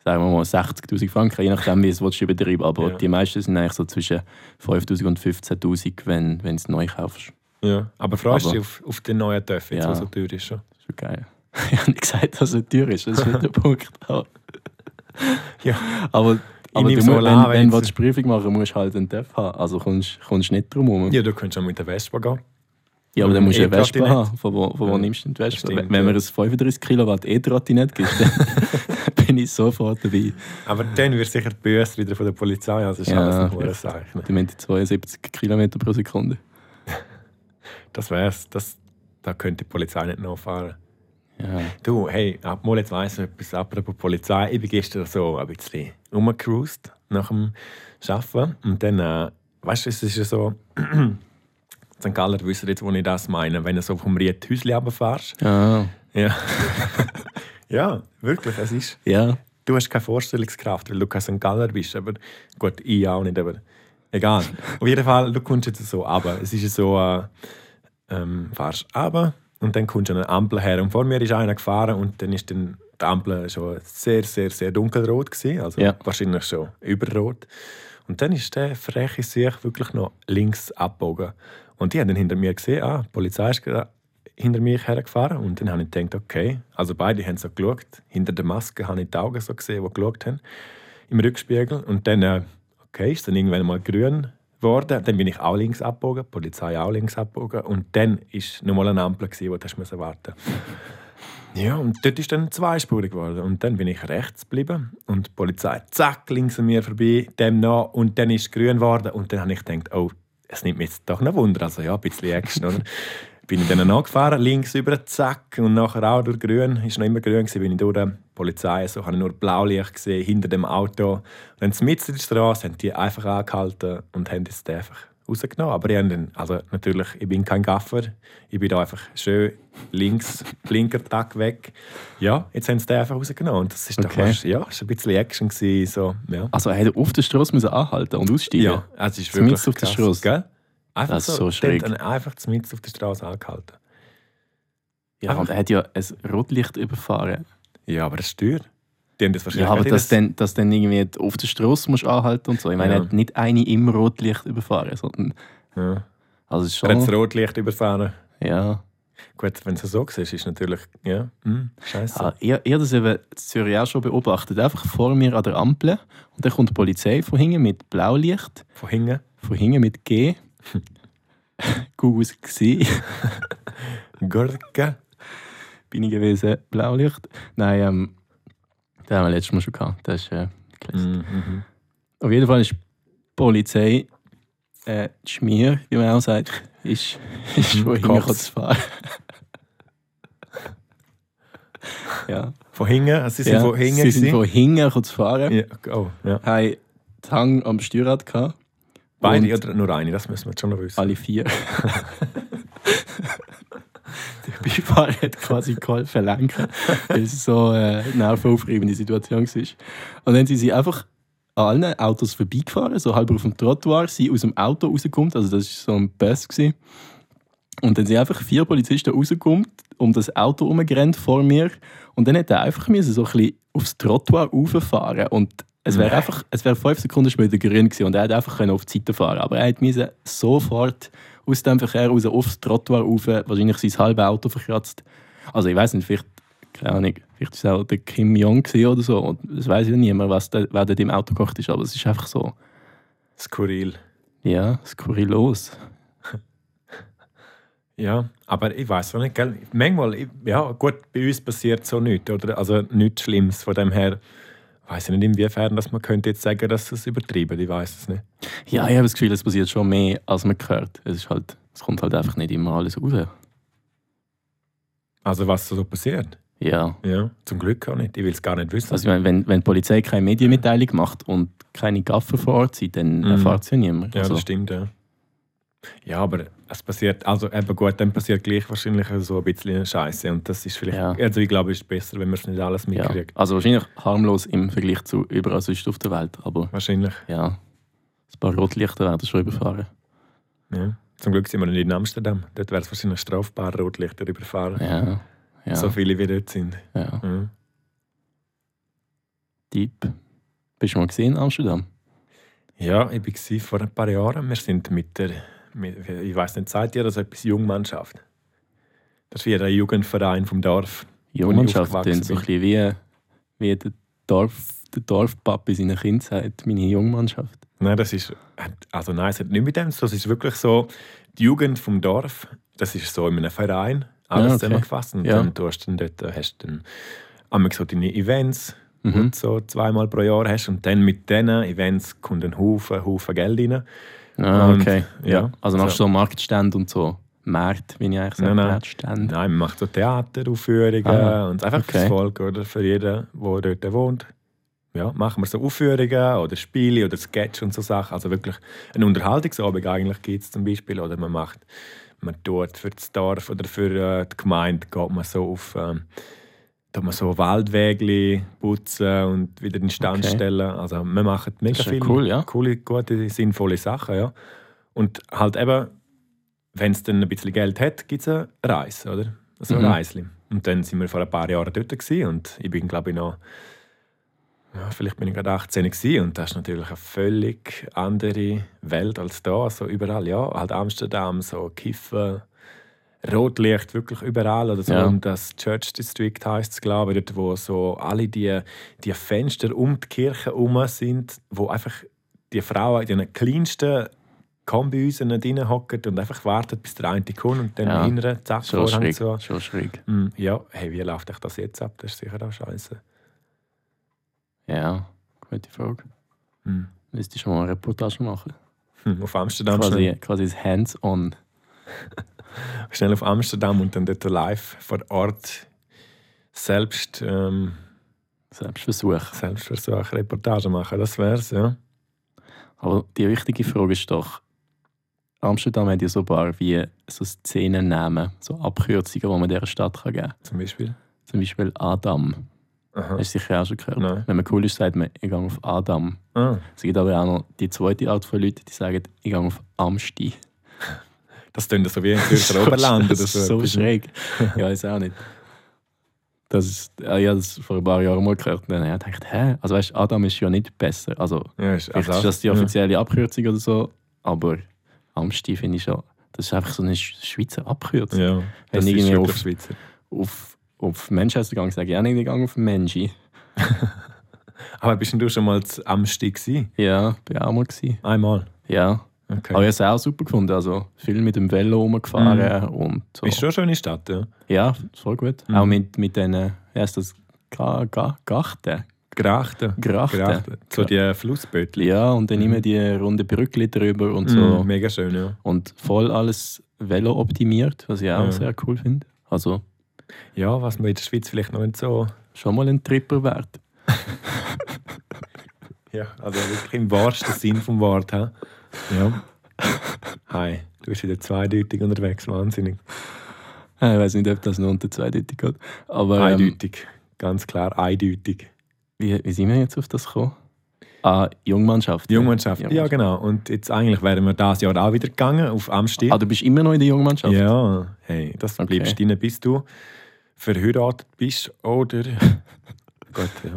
sagen wir mal 60'000 Franken, je nachdem, wie es willst, übertreiben Aber Ja. die meisten sind eigentlich so zwischen 5'000 und 15'000, wenn, wenn du es neu kaufst. Ja, aber freust du dich auf, auf den neuen Töff, jetzt, Ja. was so teuer ist schon? Das ist geil. Ich habe nicht gesagt, dass es teuer ist, das ist nicht der Punkt. Aber, Ja. aber, aber du, so an, wenn, wenn wenn du Prüfung machen musst du halt einen TÜV haben. Also kommst du nicht drum herum. ja, du könntest schon mit der Vespa gehen. Ja, aber dann musst du eine Vespa haben. Von wo, von wo Ja, nimmst du denn die Vespa? stimmt, wenn ja. mir ein 35 Kilowatt E-Trottinette gibt, dann bin ich sofort dabei. Aber dann wird sicher die Böse wieder von der Polizei. Also ist Ja, alles ein hohes Zeichen. Die haben 72 Kilometer pro Sekunde. Das wär's. Das, da könnte die Polizei nicht nachfahren. Ja. Du, hey, ab mal jetzt weiss ich etwas apropos Polizei. Ich bin gestern so ein bisschen rumgecruised nach dem Arbeiten. Und dann, äh, weißt du, es ist ja so, St. Galler wissen jetzt, wo ich das meine, wenn du so vom Riethäuschen runterfährst. Ah, Ja. ja, wirklich, es ist... ja. Du hast keine Vorstellungskraft, weil du kein St. Galler bist. Aber gut, ich auch nicht, aber egal. Auf jeden Fall, du kommst jetzt so runter. Es ist so, äh, ähm, fährst runter und dann kommst du an eine Ampel her. Und vor mir ist einer gefahren und dann ist dann die Ampel schon sehr, sehr, sehr dunkelrot gewesen. Also Ja. wahrscheinlich schon überrot. Und dann ist der freche sich wirklich noch links abgebogen. Und die haben dann hinter mir gesehen, ah, die Polizei ist hinter mich hergefahren. Und dann habe ich gedacht, okay, also beide haben so geschaut. Hinter der Maske habe ich die Augen so gesehen, die geschaut haben, im Rückspiegel. Und dann, äh, okay, ist dann irgendwann mal grün geworden. Dann bin ich auch links abgebogen, die Polizei auch links abgebogen. Und dann war nochmal eine Ampel, wo du warten Ja, und dort ist dann zweispurig geworden. Und dann bin ich rechts geblieben und die Polizei, zack, links an mir vorbei, dem nach und dann ist es grün geworden. Und dann habe ich gedacht, oh, es nimmt mich jetzt doch ein Wunder. Also ja, ein bisschen Action, oder? bin ich dann nachgefahren, links über, zack, und nachher auch durch grün, ist noch immer grün gewesen, bin ich durch die Polizei, so habe ich nur Blaulicht gesehen, hinter dem Auto. Und dann mitten in der Straße haben die einfach angehalten und haben es einfach rausgenommen. Aber ich, dann, also natürlich, ich bin kein Gaffer. Ich bin da einfach schön links, Blinkertag weg. Ja, jetzt haben sie den einfach rausgenommen. Und das ist okay. doch ja, ist ein bisschen Action. Gewesen, so, ja. Also er auf der Straße anhalten und aussteigen? Ja, es ist wirklich auf der Straße. Gell? Einfach das ist so, so schräg. Einfach mitten auf der Straße angehalten. Ja, einfach. und er hat ja ein Rotlicht überfahren. Ja, aber das stört. Die haben das wahrscheinlich ja, aber dass, dann, dass dann irgendwie auf der Straße musst anhalten und so. Ich meine, ja. er hat nicht eine im Rotlicht überfahren, sondern... Ja. Also ist schon... Er hat das Rotlicht überfahren. Ja. Gut, wenn es so ist, ist natürlich... Ja, hm, scheiße. Ja, ich, ich habe das eben in Zürich auch schon beobachtet. Einfach vor mir an der Ampel und dann kommt die Polizei von hinten mit Blaulicht. Von hinten? Von hinten mit G. Gut ausgesehen. Gurke. Bin ich gewesen. Blaulicht. Nein, ähm, den haben wir letztes Mal schon gehabt. Das ist äh, mhm. Auf jeden Fall ist die Polizei äh, die Schmier, wie man auch sagt, ist, ist von hinten zu fahren. ja. Von hinten? Also sie sind ja, von hinten? Sie sind von hinten zu fahren. Ja. Oh, ja. Haben die Hang am Steuerrad gehabt. Beide oder nur eine? Das müssen wir schon noch wissen. Alle vier. Beifahrer hat quasi geholfen lenken, weil es so eine nervenaufreibende Situation war. Und dann sind sie einfach an allen Autos vorbeigefahren, so halb auf dem Trottoir, sie aus dem Auto rausgekommen, also das war so ein Bus. Gewesen. Und dann sind einfach vier Polizisten rausgekommen, um das Auto herumgerannt vor mir. Und dann hat er einfach müssen so ein bisschen aufs Trottoir rauffahren und es wäre einfach, es wäre fünf Sekunden später grün gewesen und er hätte einfach auf die Seite fahren Aber er musste sofort aus dem Verkehr raus aufs Trottoir rauf, wahrscheinlich sein halbes Auto verkratzt. Also ich weiß nicht, vielleicht, keine Ahnung, vielleicht war es auch der Kim Jong oder so. Und das weiß ja niemand, was der, wer dort im Auto gekocht ist, aber es ist einfach so. Skurril. Ja, skurrilos. ja, aber ich weiß auch nicht, gell? Manchmal, ja, gut, bei uns passiert so nichts, oder? Also nichts Schlimmes von dem her weiß ich nicht, inwiefern dass man könnte jetzt sagen, dass es übertrieben Ich weiß es nicht. Ja, ich habe das Gefühl, es passiert schon mehr, als man hört. Es, ist halt, es kommt halt einfach nicht immer alles raus. Also was so passiert? Ja. Ja, zum Glück auch nicht. Ich will es gar nicht wissen. Also ich meine, wenn, wenn die Polizei keine Medienmitteilung macht und keine Gaffer vor Ort sind, dann mm. erfahrt es ja niemand. Ja, also. das stimmt, ja. Ja, aber es passiert, also eben gut, dann passiert gleich wahrscheinlich so ein bisschen Scheiße und das ist vielleicht, ja. also ich glaube, es ist besser, wenn man es nicht alles mitkriegt. Ja. Also wahrscheinlich harmlos im Vergleich zu überall sonst auf der Welt, aber wahrscheinlich. Ja, ein paar Rotlichter werden schon überfahren. Ja. Zum Glück sind wir nicht in Amsterdam, dort wäre es wahrscheinlich strafbar, Rotlichter überfahren. Ja. ja. So viele wie dort sind. Ja. ja. Deep. Bist du mal gesehen in Amsterdam? Ja, ich war vor ein paar Jahren. Wir sind mit der ich weiß nicht, seid ihr das etwas Jungmannschaft? Das ist wie der Jugendverein vom Dorf. Jungmannschaft, dann so ein bisschen wie, wie der, Dorf, der Dorfpap in seiner Kindheit, meine Jungmannschaft. Nein, das ist, also nein, es hat nicht mit dem Das ist wirklich so, die Jugend vom Dorf, das ist so in einem Verein, alles ja, okay. zusammengefasst. Und ja. dann, du hast dann dort hast dann einmal so deine Events, mhm. die du so zweimal pro Jahr hast. Und dann mit diesen Events kommt ein Haufen, Haufen Geld rein. Ah, okay. Und, ja. Also machst du so Marktstände und so Märkte, wie ich eigentlich sage, nein, nein. Nein, man macht so Theateraufführungen ah, und einfach okay. fürs Volk oder für jeden, der dort wohnt. Ja, machen wir so Aufführungen oder Spiele oder Sketch und so Sachen. Also wirklich ein Unterhaltungsabend eigentlich gibt es zum Beispiel. Oder man macht, man tut für das Dorf oder für äh, die Gemeinde geht man so auf... Ähm, da man so Waldwege putzen und wieder in Stand okay. stellen. Also wir machen mega viele cool, ja. coole, gute, sinnvolle Sachen. Ja. Und halt eben, wenn es dann ein bisschen Geld hat, gibt es eine Reise, oder? Also ein mhm. Reisli. Und dann sind wir vor ein paar Jahren dort gewesen, und ich bin glaube ich noch ja, vielleicht bin ich gerade 18 gewesen, und das ist natürlich eine völlig andere Welt als da, so überall. Ja, halt Amsterdam, so Kiffen, Rotlicht wirklich überall. Oder so ja. das Church District heißt es, glaube ich, dort, wo so alle die, die Fenster um die Kirche herum sind, wo einfach die Frauen in den kleinsten Kombi uns drin hockt und einfach wartet, bis der eine kommt und dann Ja. hinten, zack, Schon schräg. zu. Schon schräg. Mm, Ja, hey, wie läuft euch das jetzt ab? Das ist sicher auch scheiße. Ja, gute Frage. Mm. Müsste ich schon mal eine Reportage machen. Hm, Auf Amsterdam Quasi, quasi das Hands-on. schnell auf Amsterdam und dann dort live vor Ort selbst ähm, Selbstversuch. Selbstversuch, Reportage machen. Das wär's, ja. Aber die wichtige Frage ist doch, Amsterdam hat ja so ein paar wie so Szenennamen, so Abkürzungen, die man dieser Stadt kann geben kann. Zum Beispiel. Zum Beispiel Adam. Aha. Hast du sicher auch schon gehört. Nein. Wenn man cool ist, sagt man, ich gehe auf Adam. Ah, Es gibt aber auch noch die zweite Art von Leuten, die sagen, ich gehe auf Amsti. Das klingt so wie im Zürcher Oberland oder so. so etwas. schräg. ja, weiß auch nicht. Das ist, äh, ich habe das vor ein paar Jahren mal gehört und dann habe ich gedacht, hä? Also weißt, Adam ist ja nicht besser. Also Ja, ist, also, ist das die offizielle Abkürzung oder so, aber Amsti finde ich schon, das ist einfach so eine Sch- Schweizer Abkürzung. Ja, Wenn das ist irgendwie wirklich auf- Schweizer. Auf, auf Manchester gegangen, sage ich auch nicht, ich gehe auf Menji. Aber bist du schon mal zu Amsti gewesen? Ja, bin auch mal gewesen. Einmal. Ja, Okay. aber ich habe es auch super gefunden. Also viel mit dem Velo rumgefahren und so. Ist schon eine schöne Stadt, ja. Ja, voll gut. Mhm. Auch mit, mit den, wie heißt das, Ga, Ga, Gachten. Grachten. Grachten. Grachten. So die Flussbötli. Ja, und dann Mhm. immer die runde Brückli drüber und so. Mm, mega schön, ja. Und voll alles Velo optimiert, was ich auch Ja. sehr cool finde. Also Ja, was man in der Schweiz vielleicht noch nicht so. schon mal ein Tripper wert. Ja, also wirklich im wahrsten Sinn vom Wort. He? Ja. Hi, du bist wieder zweideutig unterwegs, wahnsinnig. Äh, Ich weiß nicht, ob das noch unter zweideutig geht. Aber ähm, Eindeutig. Ganz klar, eindeutig. wie, wie sind wir jetzt auf das gekommen? Ah, Jungmannschaft. Jungmannschaft. Ja, Jungmannschaft. genau. Und jetzt eigentlich wären wir dieses Jahr auch wieder gegangen auf Amstel. Ah, du bist immer noch in der Jungmannschaft? Ja, hey, das Okay. bleibst drin, bis du verheiratet bist oder. Gott, ja.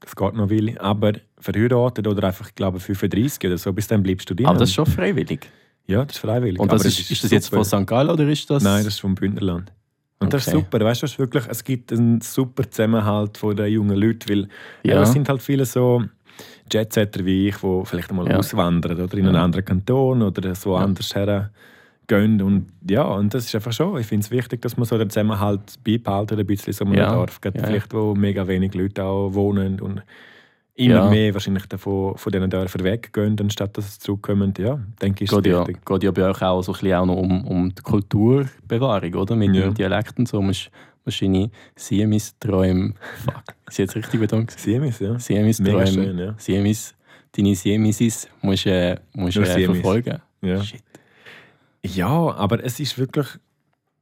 Das geht noch will. Aber verheiratet oder einfach, ich glaube, 35 oder so, bis dann bleibst du drin. Aber das ist schon freiwillig. ja, das ist freiwillig. Und das ist, es ist das jetzt von St. Gallen oder ist das? Nein, das ist vom Bündnerland. Und das ist Okay. super, weißt du, es ist wirklich, es gibt einen super Zusammenhalt von den jungen Leuten, weil Ja. es sind halt viele so Jetsetter wie ich, die vielleicht einmal Ja. auswandern oder in einen Ja. anderen Kanton oder so Ja. anders her gehen. Und ja, und das ist einfach schon, ich finde es wichtig, dass man so den Zusammenhalt beibehält, ein bisschen so man Ja. darf. Gerade vielleicht, wo mega wenig Leute auch wohnen und immer Ja. mehr wahrscheinlich davon, von diesen Dörfern weggehen, anstatt dass sie zurückkommen. Ja, denke ich, ist Geht ja, geht ja bei euch auch so ein bisschen auch noch um, um die Kulturbewahrung, oder? Mit Ja. dem Dialekt und so. Musst wahrscheinlich Siemis-Träume. Fuck, ist jetzt richtig betont? Siemis, ja. Siemis-Träume. schön, ja. Siemis, deine Siemisis musst du äh, musst, äh, Siemis. verfolgen. ja. Shit. Ja, aber es ist wirklich.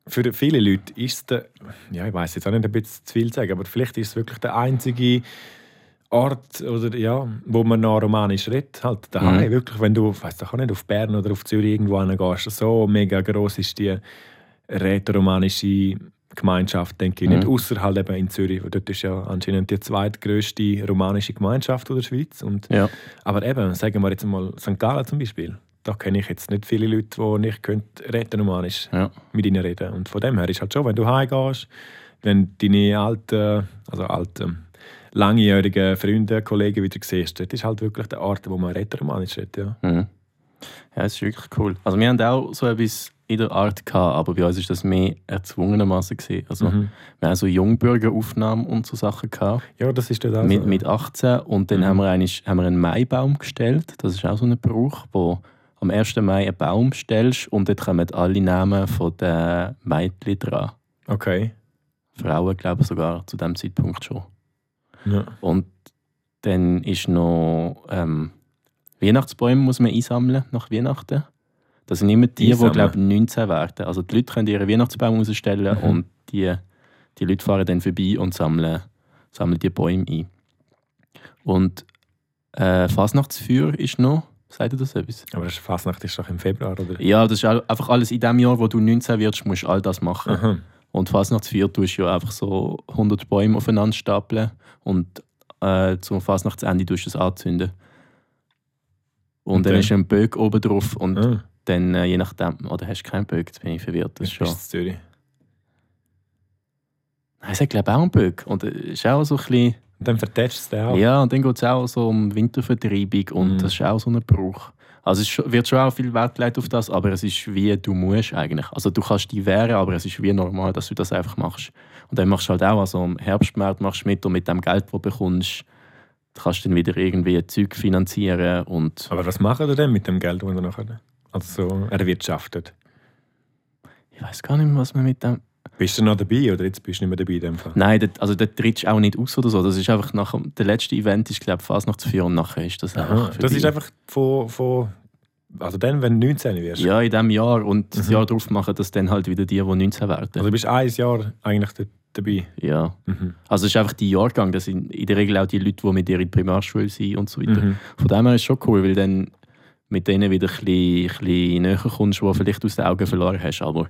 Für viele Leute ist es der, ja, ich weiß jetzt auch nicht, ein bisschen zu viel zu sagen, aber vielleicht ist es wirklich der einzige Ort, oder, ja, wo man noch romanisch redet. Halt daheim, Mhm. wirklich, wenn du, weiß auch nicht, auf Bern oder auf Zürich irgendwo hingehst, so mega groß ist die rätoromanische Gemeinschaft, denke ich. Mhm. Nicht außer halt eben in Zürich, weil dort ist ja anscheinend die zweitgrößte romanische Gemeinschaft der Schweiz. Und Ja. aber eben, sagen wir jetzt mal St. Gallen zum Beispiel. Da kenne ich jetzt nicht viele Leute, die nicht rätoromanisch Ja. mit ihnen reden. Und von dem her ist halt schon, wenn du heimgehst, wenn deine alten, also alten, langjährigen Freunde, Kollegen wieder siehst, das ist halt wirklich der Ort, wo man rätoromanisch redet. Ja. Mhm. Ja, das ist wirklich cool. Also wir haben auch so etwas in der Art gehabt, aber bei uns ist das mehr erzwungenermaßen gesehen. Also Mhm. wir haben so Jungbürgeraufnahmen und so Sachen gehabt. ja, das ist dort auch mit, so. mit 18 und dann Mhm. haben, wir eigentlich, haben wir einen Maibaum gestellt. Das ist auch so ein Brauch, wo am 1. Mai einen Baum stellst und dort kommen alle Namen von den Mädchen dran. Okay. Frauen, glaube ich, sogar zu dem Zeitpunkt schon. Ja. Und dann ist noch ähm, Weihnachtsbäume muss man einsammeln nach Weihnachten. Das sind immer die, die glaube 19 werden. Also die Leute können ihren Weihnachtsbaum rausstellen Mhm. und die, die Leute fahren dann vorbei und sammeln, sammeln die Bäume ein. Und äh, Fasnachtsfeuer ist noch, sagt ihr das etwas? Aber das ist Fasnacht ist doch im Februar, oder? Ja, das ist einfach alles in dem Jahr, wo du 19 wirst, musst du all das machen. Aha. Und Fasnachtsfeier tust du ja einfach so 100 Bäume aufeinander stapeln und äh, zum Fasnachtsende tust du es anzünden. Und, Und dann, dann? ist ein Böck oben drauf und Ah, dann je nachdem, oder hast du keinen Böck, jetzt bin ich verwirrt. Das ist bist schon. du in Zürich. Nein, es hat glaube ich auch einen Böck. Und es ist auch so ein bisschen, Und dann vertätscht es den auch. ja, und dann geht es auch so um Wintervertreibung und Mhm. das ist auch so ein Brauch. Also es wird schon auch viel Wert gelegt auf das, aber es ist wie du musst eigentlich. Also du kannst die wehren, aber es ist wie normal, dass du das einfach machst. Und dann machst du halt auch, also im Herbstmarkt machst du mit und mit dem Geld, das du bekommst, kannst du dann wieder irgendwie Zeug finanzieren und Aber was macht er denn mit dem Geld, das er nachher also so erwirtschaftet? ich weiß gar nicht mehr, was man mit dem... Bist du noch dabei oder jetzt bist du nicht mehr dabei in dem Fall? Nein, dort, also dort trittst du auch nicht aus oder so. Das ist einfach nach dem der letzte Event ist glaube ich fast noch zu führen und nachher ist das einfach Aha, das ist einfach von, von also dann, wenn du 19 wirst. Ja, in diesem Jahr und das Mhm. Jahr darauf machen das dann halt wieder die, die 19 werden. Also du bist ein Jahr eigentlich dabei. ja. Mhm. Also es ist einfach die Jahrgang, das sind in der Regel auch die Leute, die mit dir in der Primarschule sind und so weiter. Mhm. Von dem her ist es schon cool, weil dann mit denen wieder ein bisschen, ein bisschen näher kommst, die du vielleicht aus den Augen verloren hast. Aber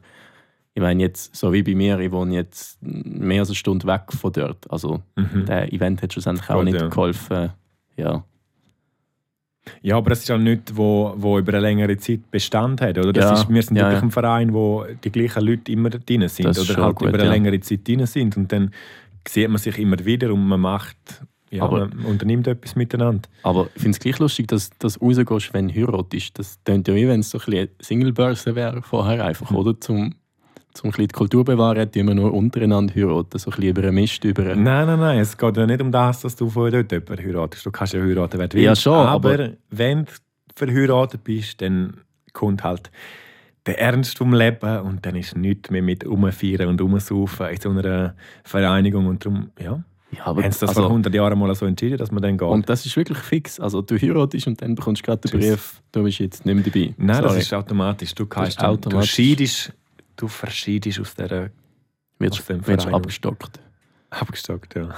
ich meine jetzt, so wie bei mir, ich wohne jetzt mehr als eine Stunde weg von dort. Also Mhm. der Event hat schlussendlich auch Gut, nicht ja. geholfen. Ja. Ja, aber das ist auch nichts, wo, wo über eine längere Zeit Bestand hat. Oder? Das Ja, ist, wir sind ja, wirklich ja. ein Verein, wo die gleichen Leute immer drin sind. Das ist oder halt gut, über eine ja. längere Zeit drin sind. Und dann sieht man sich immer wieder und man macht, ja, Aber- man unternimmt etwas miteinander. Aber ich finde es gleich lustig, dass du rausgehst, wenn du heiratest. Das klingt ja wie wenn es so ein bisschen eine Singlebörse wäre vorher einfach, oder? Zum, ein bisschen die Kultur bewahren, tun wir nur untereinander heiraten, so ein bisschen über einen Mist, über. Nein, nein, nein. Es geht ja nicht um das, dass du von dort jemanden heiratest. Du kannst ja heiraten, wer du Ja, willst. schon, aber, aber- wenn du verheiratet bist, dann kommt halt der Ernst vom Leben und dann ist nichts mehr mit umfeiern und umsaufen in so einer Vereinigung. Und darum, ja, Ja, aber haben sie das also- vor 100 Jahren mal so entschieden, dass man dann geht. Und das ist wirklich fix. Also du heiratest und dann bekommst du gerade den. Brief, du bist jetzt nicht mehr dabei. Nein, das Sorry. ist automatisch. Du, kannst automatisch. du scheidest, du verscheidest aus dieser Wirst, aus dem wirst Verein. abgestockt. abgestockt, ja.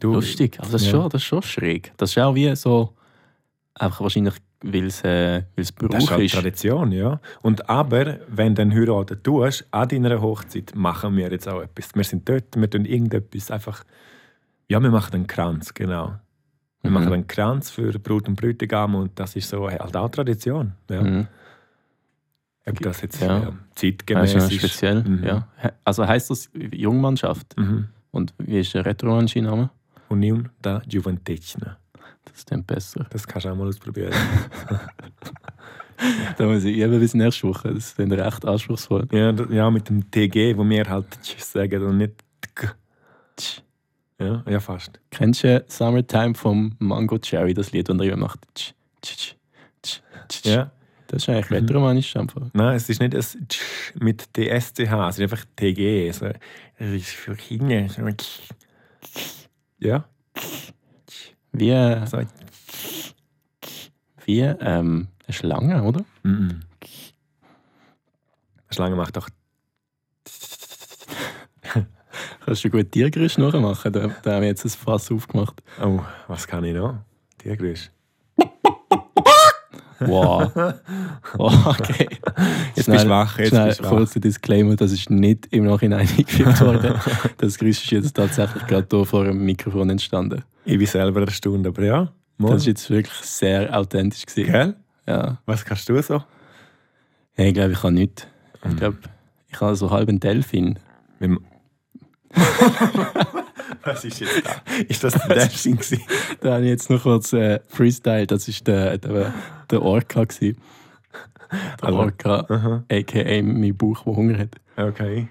Du, Lustig. Also das, ist ja. schon, das ist schon schräg. Das ist auch wie so... Einfach wahrscheinlich, weil es äh, weil's Brauch Das ist halt ist. Tradition, ja. Und aber, wenn du dann heiraten tust, an deiner Hochzeit, machen wir jetzt auch etwas. Wir sind dort, wir tun irgendetwas einfach... Ja, wir machen einen Kranz, genau. Wir Mhm. machen einen Kranz für Brut und Bräutigam und das ist so halt auch Tradition. Ja. Mhm. Ob das jetzt Ja. ja. Das zeitgemäß ist ja ist. speziell. Mhm. Ja. Also heisst das Jungmannschaft? Mhm. Und wie ist der Retro-Name? Union da Juventecna. Das ist dann besser. Das kannst du auch mal ausprobieren. Da muss ich üben bis nächste Woche. Das ist dann recht anspruchsvoll. ja, ja, mit dem TG, wo wir halt Tschüss sagen und nicht Tg. Tsch. Ja, ja, fast. Kennst du Summertime vom Mango Cherry, das Lied, das er immer macht? Tsch, tsch, tsch, tsch, tsch. Ja. Das ist eigentlich Mhm. retromanisch einfach. Nein, es ist nicht ein Tsch mit TSCH, es ist einfach TG. Also, es ist für Kinder. Ja, Wie, äh, wie ähm, eine Schlange, oder? Mhm. Eine Schlange macht doch. Kannst du gut Tiergeräusche nachmachen? Da, da haben wir jetzt ein Fass aufgemacht. Oh, was kann ich noch? Tiergeräusch. Wow. wow okay. Jetzt bist du wach, jetzt schnell, bist wach. kurzer Disclaimer, das ist nicht im Nachhinein eingefügt worden. Das Geräusch ist jetzt tatsächlich gerade hier vor dem Mikrofon entstanden. Ich bin selber erstaunt, aber ja. Mal. Das war jetzt wirklich sehr authentisch. Gewesen. Gell? Ja. Was kannst du so? ja. Ich glaube, ich kann nichts. Mhm. Ich glaube, ich habe so halb einen Delfin. Mit dem- Was ist jetzt da? Ist das der gewesen? Da habe ich jetzt noch kurz äh, Freestyle. Das war der, der, der Orca. Gewesen. Der Also- Orca, Aha, a.k.a. mein Bauch, der Hunger hat. okay.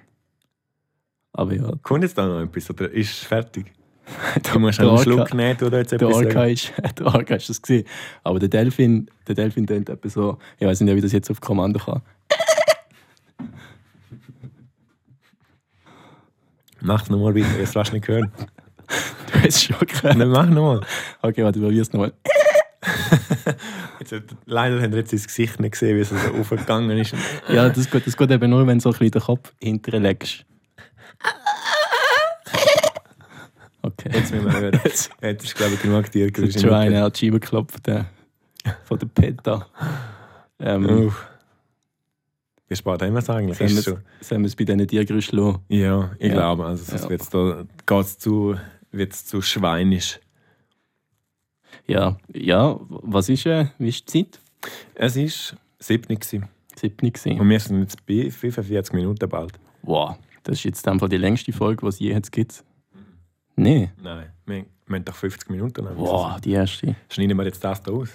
Aber ja, Kommt jetzt da noch etwas oder ist fertig? Du musst einen Orca- Schluck nehmen oder jetzt Der etwas Orca sagen. ist, der Orca ist das gewesen. Aber der Delfin, der Delfin tönt etwa so, ich weiß nicht, wie das jetzt auf Kommando kann. Mach's nochmal wieder, jetzt lass nicht hören. Du hast schon gehört. Nein, mach nochmal. Okay, warte, probier es nochmal. Jetzt, leider haben wir jetzt ins Gesicht nicht gesehen, wie es so aufgegangen ist. Ja, das geht, das geht eben nur, wenn du so ein bisschen den Kopf hinterlegst. Okay. Jetzt müssen wir hören. Jetzt Jetzt ist, glaube ich, genug dir ist schon einer hat die Scheibe geklopft äh, von der Peta. Ähm, Uff. Wir es eigentlich? sollen wir Ist es- schon. sollen wir es bei diesen Tiergeräuschen lassen? Ja, ich Ja. glaube. Also, sonst Ja. wird's da, geht's zu, wird's zu schweinisch. Ja, ja, was ist, äh, wie ist die Zeit? Es war 7 gewesen. 7 gewesen. und wir sind jetzt bei 45 Minuten bald. Wow, das ist jetzt einfach die längste Folge, die es je jetzt gibt. Nee. Nein, wir, wir haben doch 50 Minuten. Wow, die erste. Schneiden wir jetzt das da aus?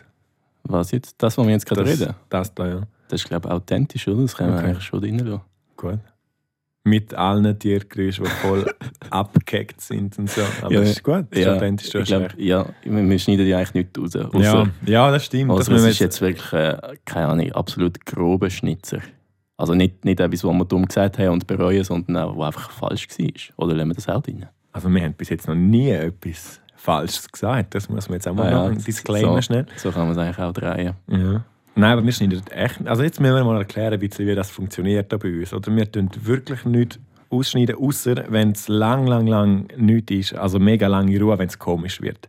Was jetzt? Das, was wir jetzt gerade Das, reden, das da, ja. Das ist, glaube ich, authentisch, oder? Das können wir Okay. eigentlich schon drin lassen. Gut. Mit allen Tiergeräuschen, die voll abgehackt sind und so. Aber Ja, das ist gut, das ist Ja, authentisch, ich recht. ja, wir wir schneiden ja eigentlich nichts raus. Ja, Ausser, ja, das stimmt. also das wir ist jetzt wirklich, äh, keine Ahnung, absolut grober Schnitzer. Also nicht, nicht etwas, was wir dumm gesagt haben und bereuen, sondern auch, was einfach falsch war. Oder lassen wir das auch drin? Also wir haben bis jetzt noch nie etwas Falsches gesagt. Das muss man jetzt auch mal Ah ja, noch ein Disclaimer so. schnell. So kann man es eigentlich auch drehen. Ja. Nein, aber wir schneiden echt. Also jetzt müssen wir mal erklären, wie das funktioniert da bei uns. Oder wir tun wirklich nicht ausschneiden, außer wenn es lang, lang, lang nichts ist. Also mega lange Ruhe, wenn es komisch wird.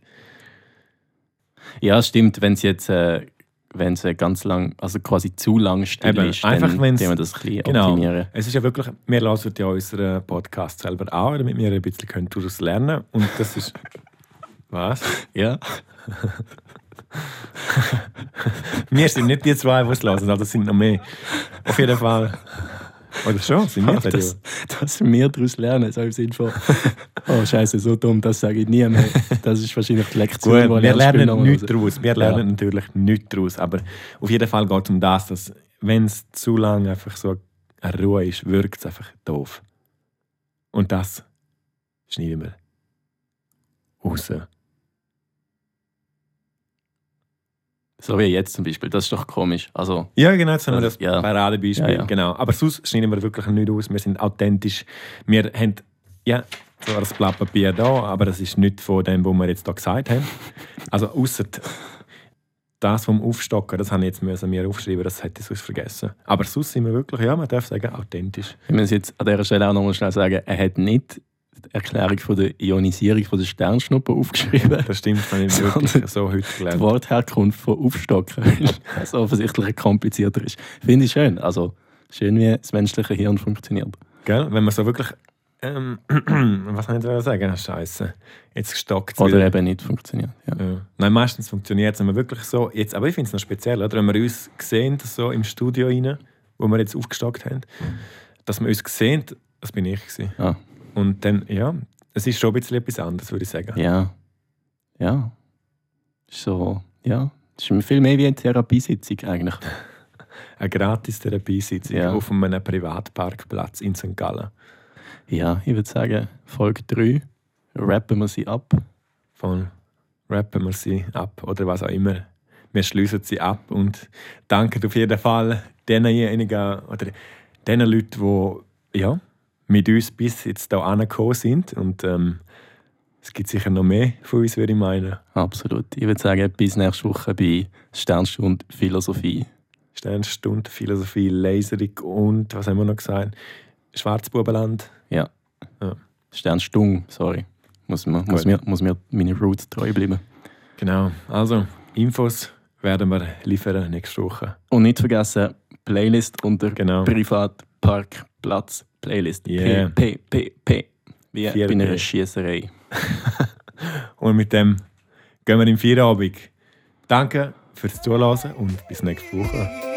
Ja, stimmt, wenn es jetzt äh, wenn es äh, ganz lang, also quasi zu lang still Eben, ist, einfach dann können wir das ein bisschen Genau. optimieren. Es ist ja wirklich, wir hören ja unseren Podcast selber auch, damit wir ein bisschen können daraus lernen Und das ist. Was? Ja. Wir sind nicht die zwei, die es hören, also das sind noch mehr. Auf jeden Fall. Oder schon? Sind wir das, dass wir daraus lernen, so im Sinne von, oh Scheiße, so dumm, das sage ich nie mehr. Das ist wahrscheinlich die Lektion, Gut, die wir lernen nichts raus- daraus. Wir lernen natürlich nichts daraus. Aber auf jeden Fall geht es um das, dass wenn es zu lange einfach so eine Ruhe ist, wirkt es einfach doof. Und das schneiden wir raus. So wie jetzt zum Beispiel, das ist doch komisch. Also, Ja, genau, jetzt haben wir Das- das ja. Paradebeispiel. Ja, ja. Genau. Aber sonst schneiden wir wirklich nicht aus. Wir sind authentisch. Wir haben ja, zwar das Blatt Papier da, aber das ist nicht von dem, was wir jetzt hier gesagt haben. Also außer das vom Aufstocken, das habe ich jetzt müssen mir aufschreiben, das hätte ich sonst vergessen. Aber sonst sind wir wirklich, ja, man darf sagen, authentisch. ich muss jetzt an dieser Stelle auch nochmal schnell sagen, er hat nicht Erklärung von der Ionisierung von der Sternschnuppe aufgeschrieben. Das stimmt, das habe ich wirklich so heute Die gelernt. Wortherkunft von Aufstocken, es offensichtlich komplizierter ist. Finde ich schön. Also, schön, wie das menschliche Hirn funktioniert. Gell? Wenn man so wirklich. Ähm, was soll ich jetzt sagen? Scheiße. Jetzt gestockt es Oder eben nicht funktioniert. Ja. Ja. Nein, meistens funktioniert es, wenn wir wirklich so, jetzt, aber ich finde es noch speziell, oder? wenn wir uns sehen, so im Studio rein, wo wir jetzt aufgestockt haben, dass wir uns sehen, das bin ich gewesen. Ah. Und dann, ja, es ist schon ein bisschen etwas anderes, würde ich sagen. Ja. Ja. So, ja. Das ist viel mehr wie eine Therapiesitzung eigentlich. Eine gratis Therapiesitzung Ja. auf einem Privatparkplatz in St. Gallen. Ja, ich würde sagen, Folge 3 rappen wir sie ab. Von rappen wir sie ab oder was auch immer. Wir schließen sie ab und danken auf jeden Fall denjenigen oder den Leuten, die ja, mit uns bis jetzt hier angekommen sind. Und ähm, es gibt sicher noch mehr von uns, würde ich meinen. Absolut. Ich würde sagen, bis nächste Woche bei Sternstunde Philosophie. Sternstunde, Philosophie, Laserig und, was haben wir noch gesagt? Schwarzbubenland. Sternstung, sorry. Muss mir, muss, mir, muss mir meine Roots treu bleiben. Genau. Also, Infos werden wir liefern nächste Woche. Und nicht vergessen, Playlist unter Genau. Privatparkplatz Playlist. Yeah. P, P, P, P. Wie bei einer P. Schiesserei. Und mit dem gehen wir im Feierabend. Danke fürs Zuhören und bis nächste Woche.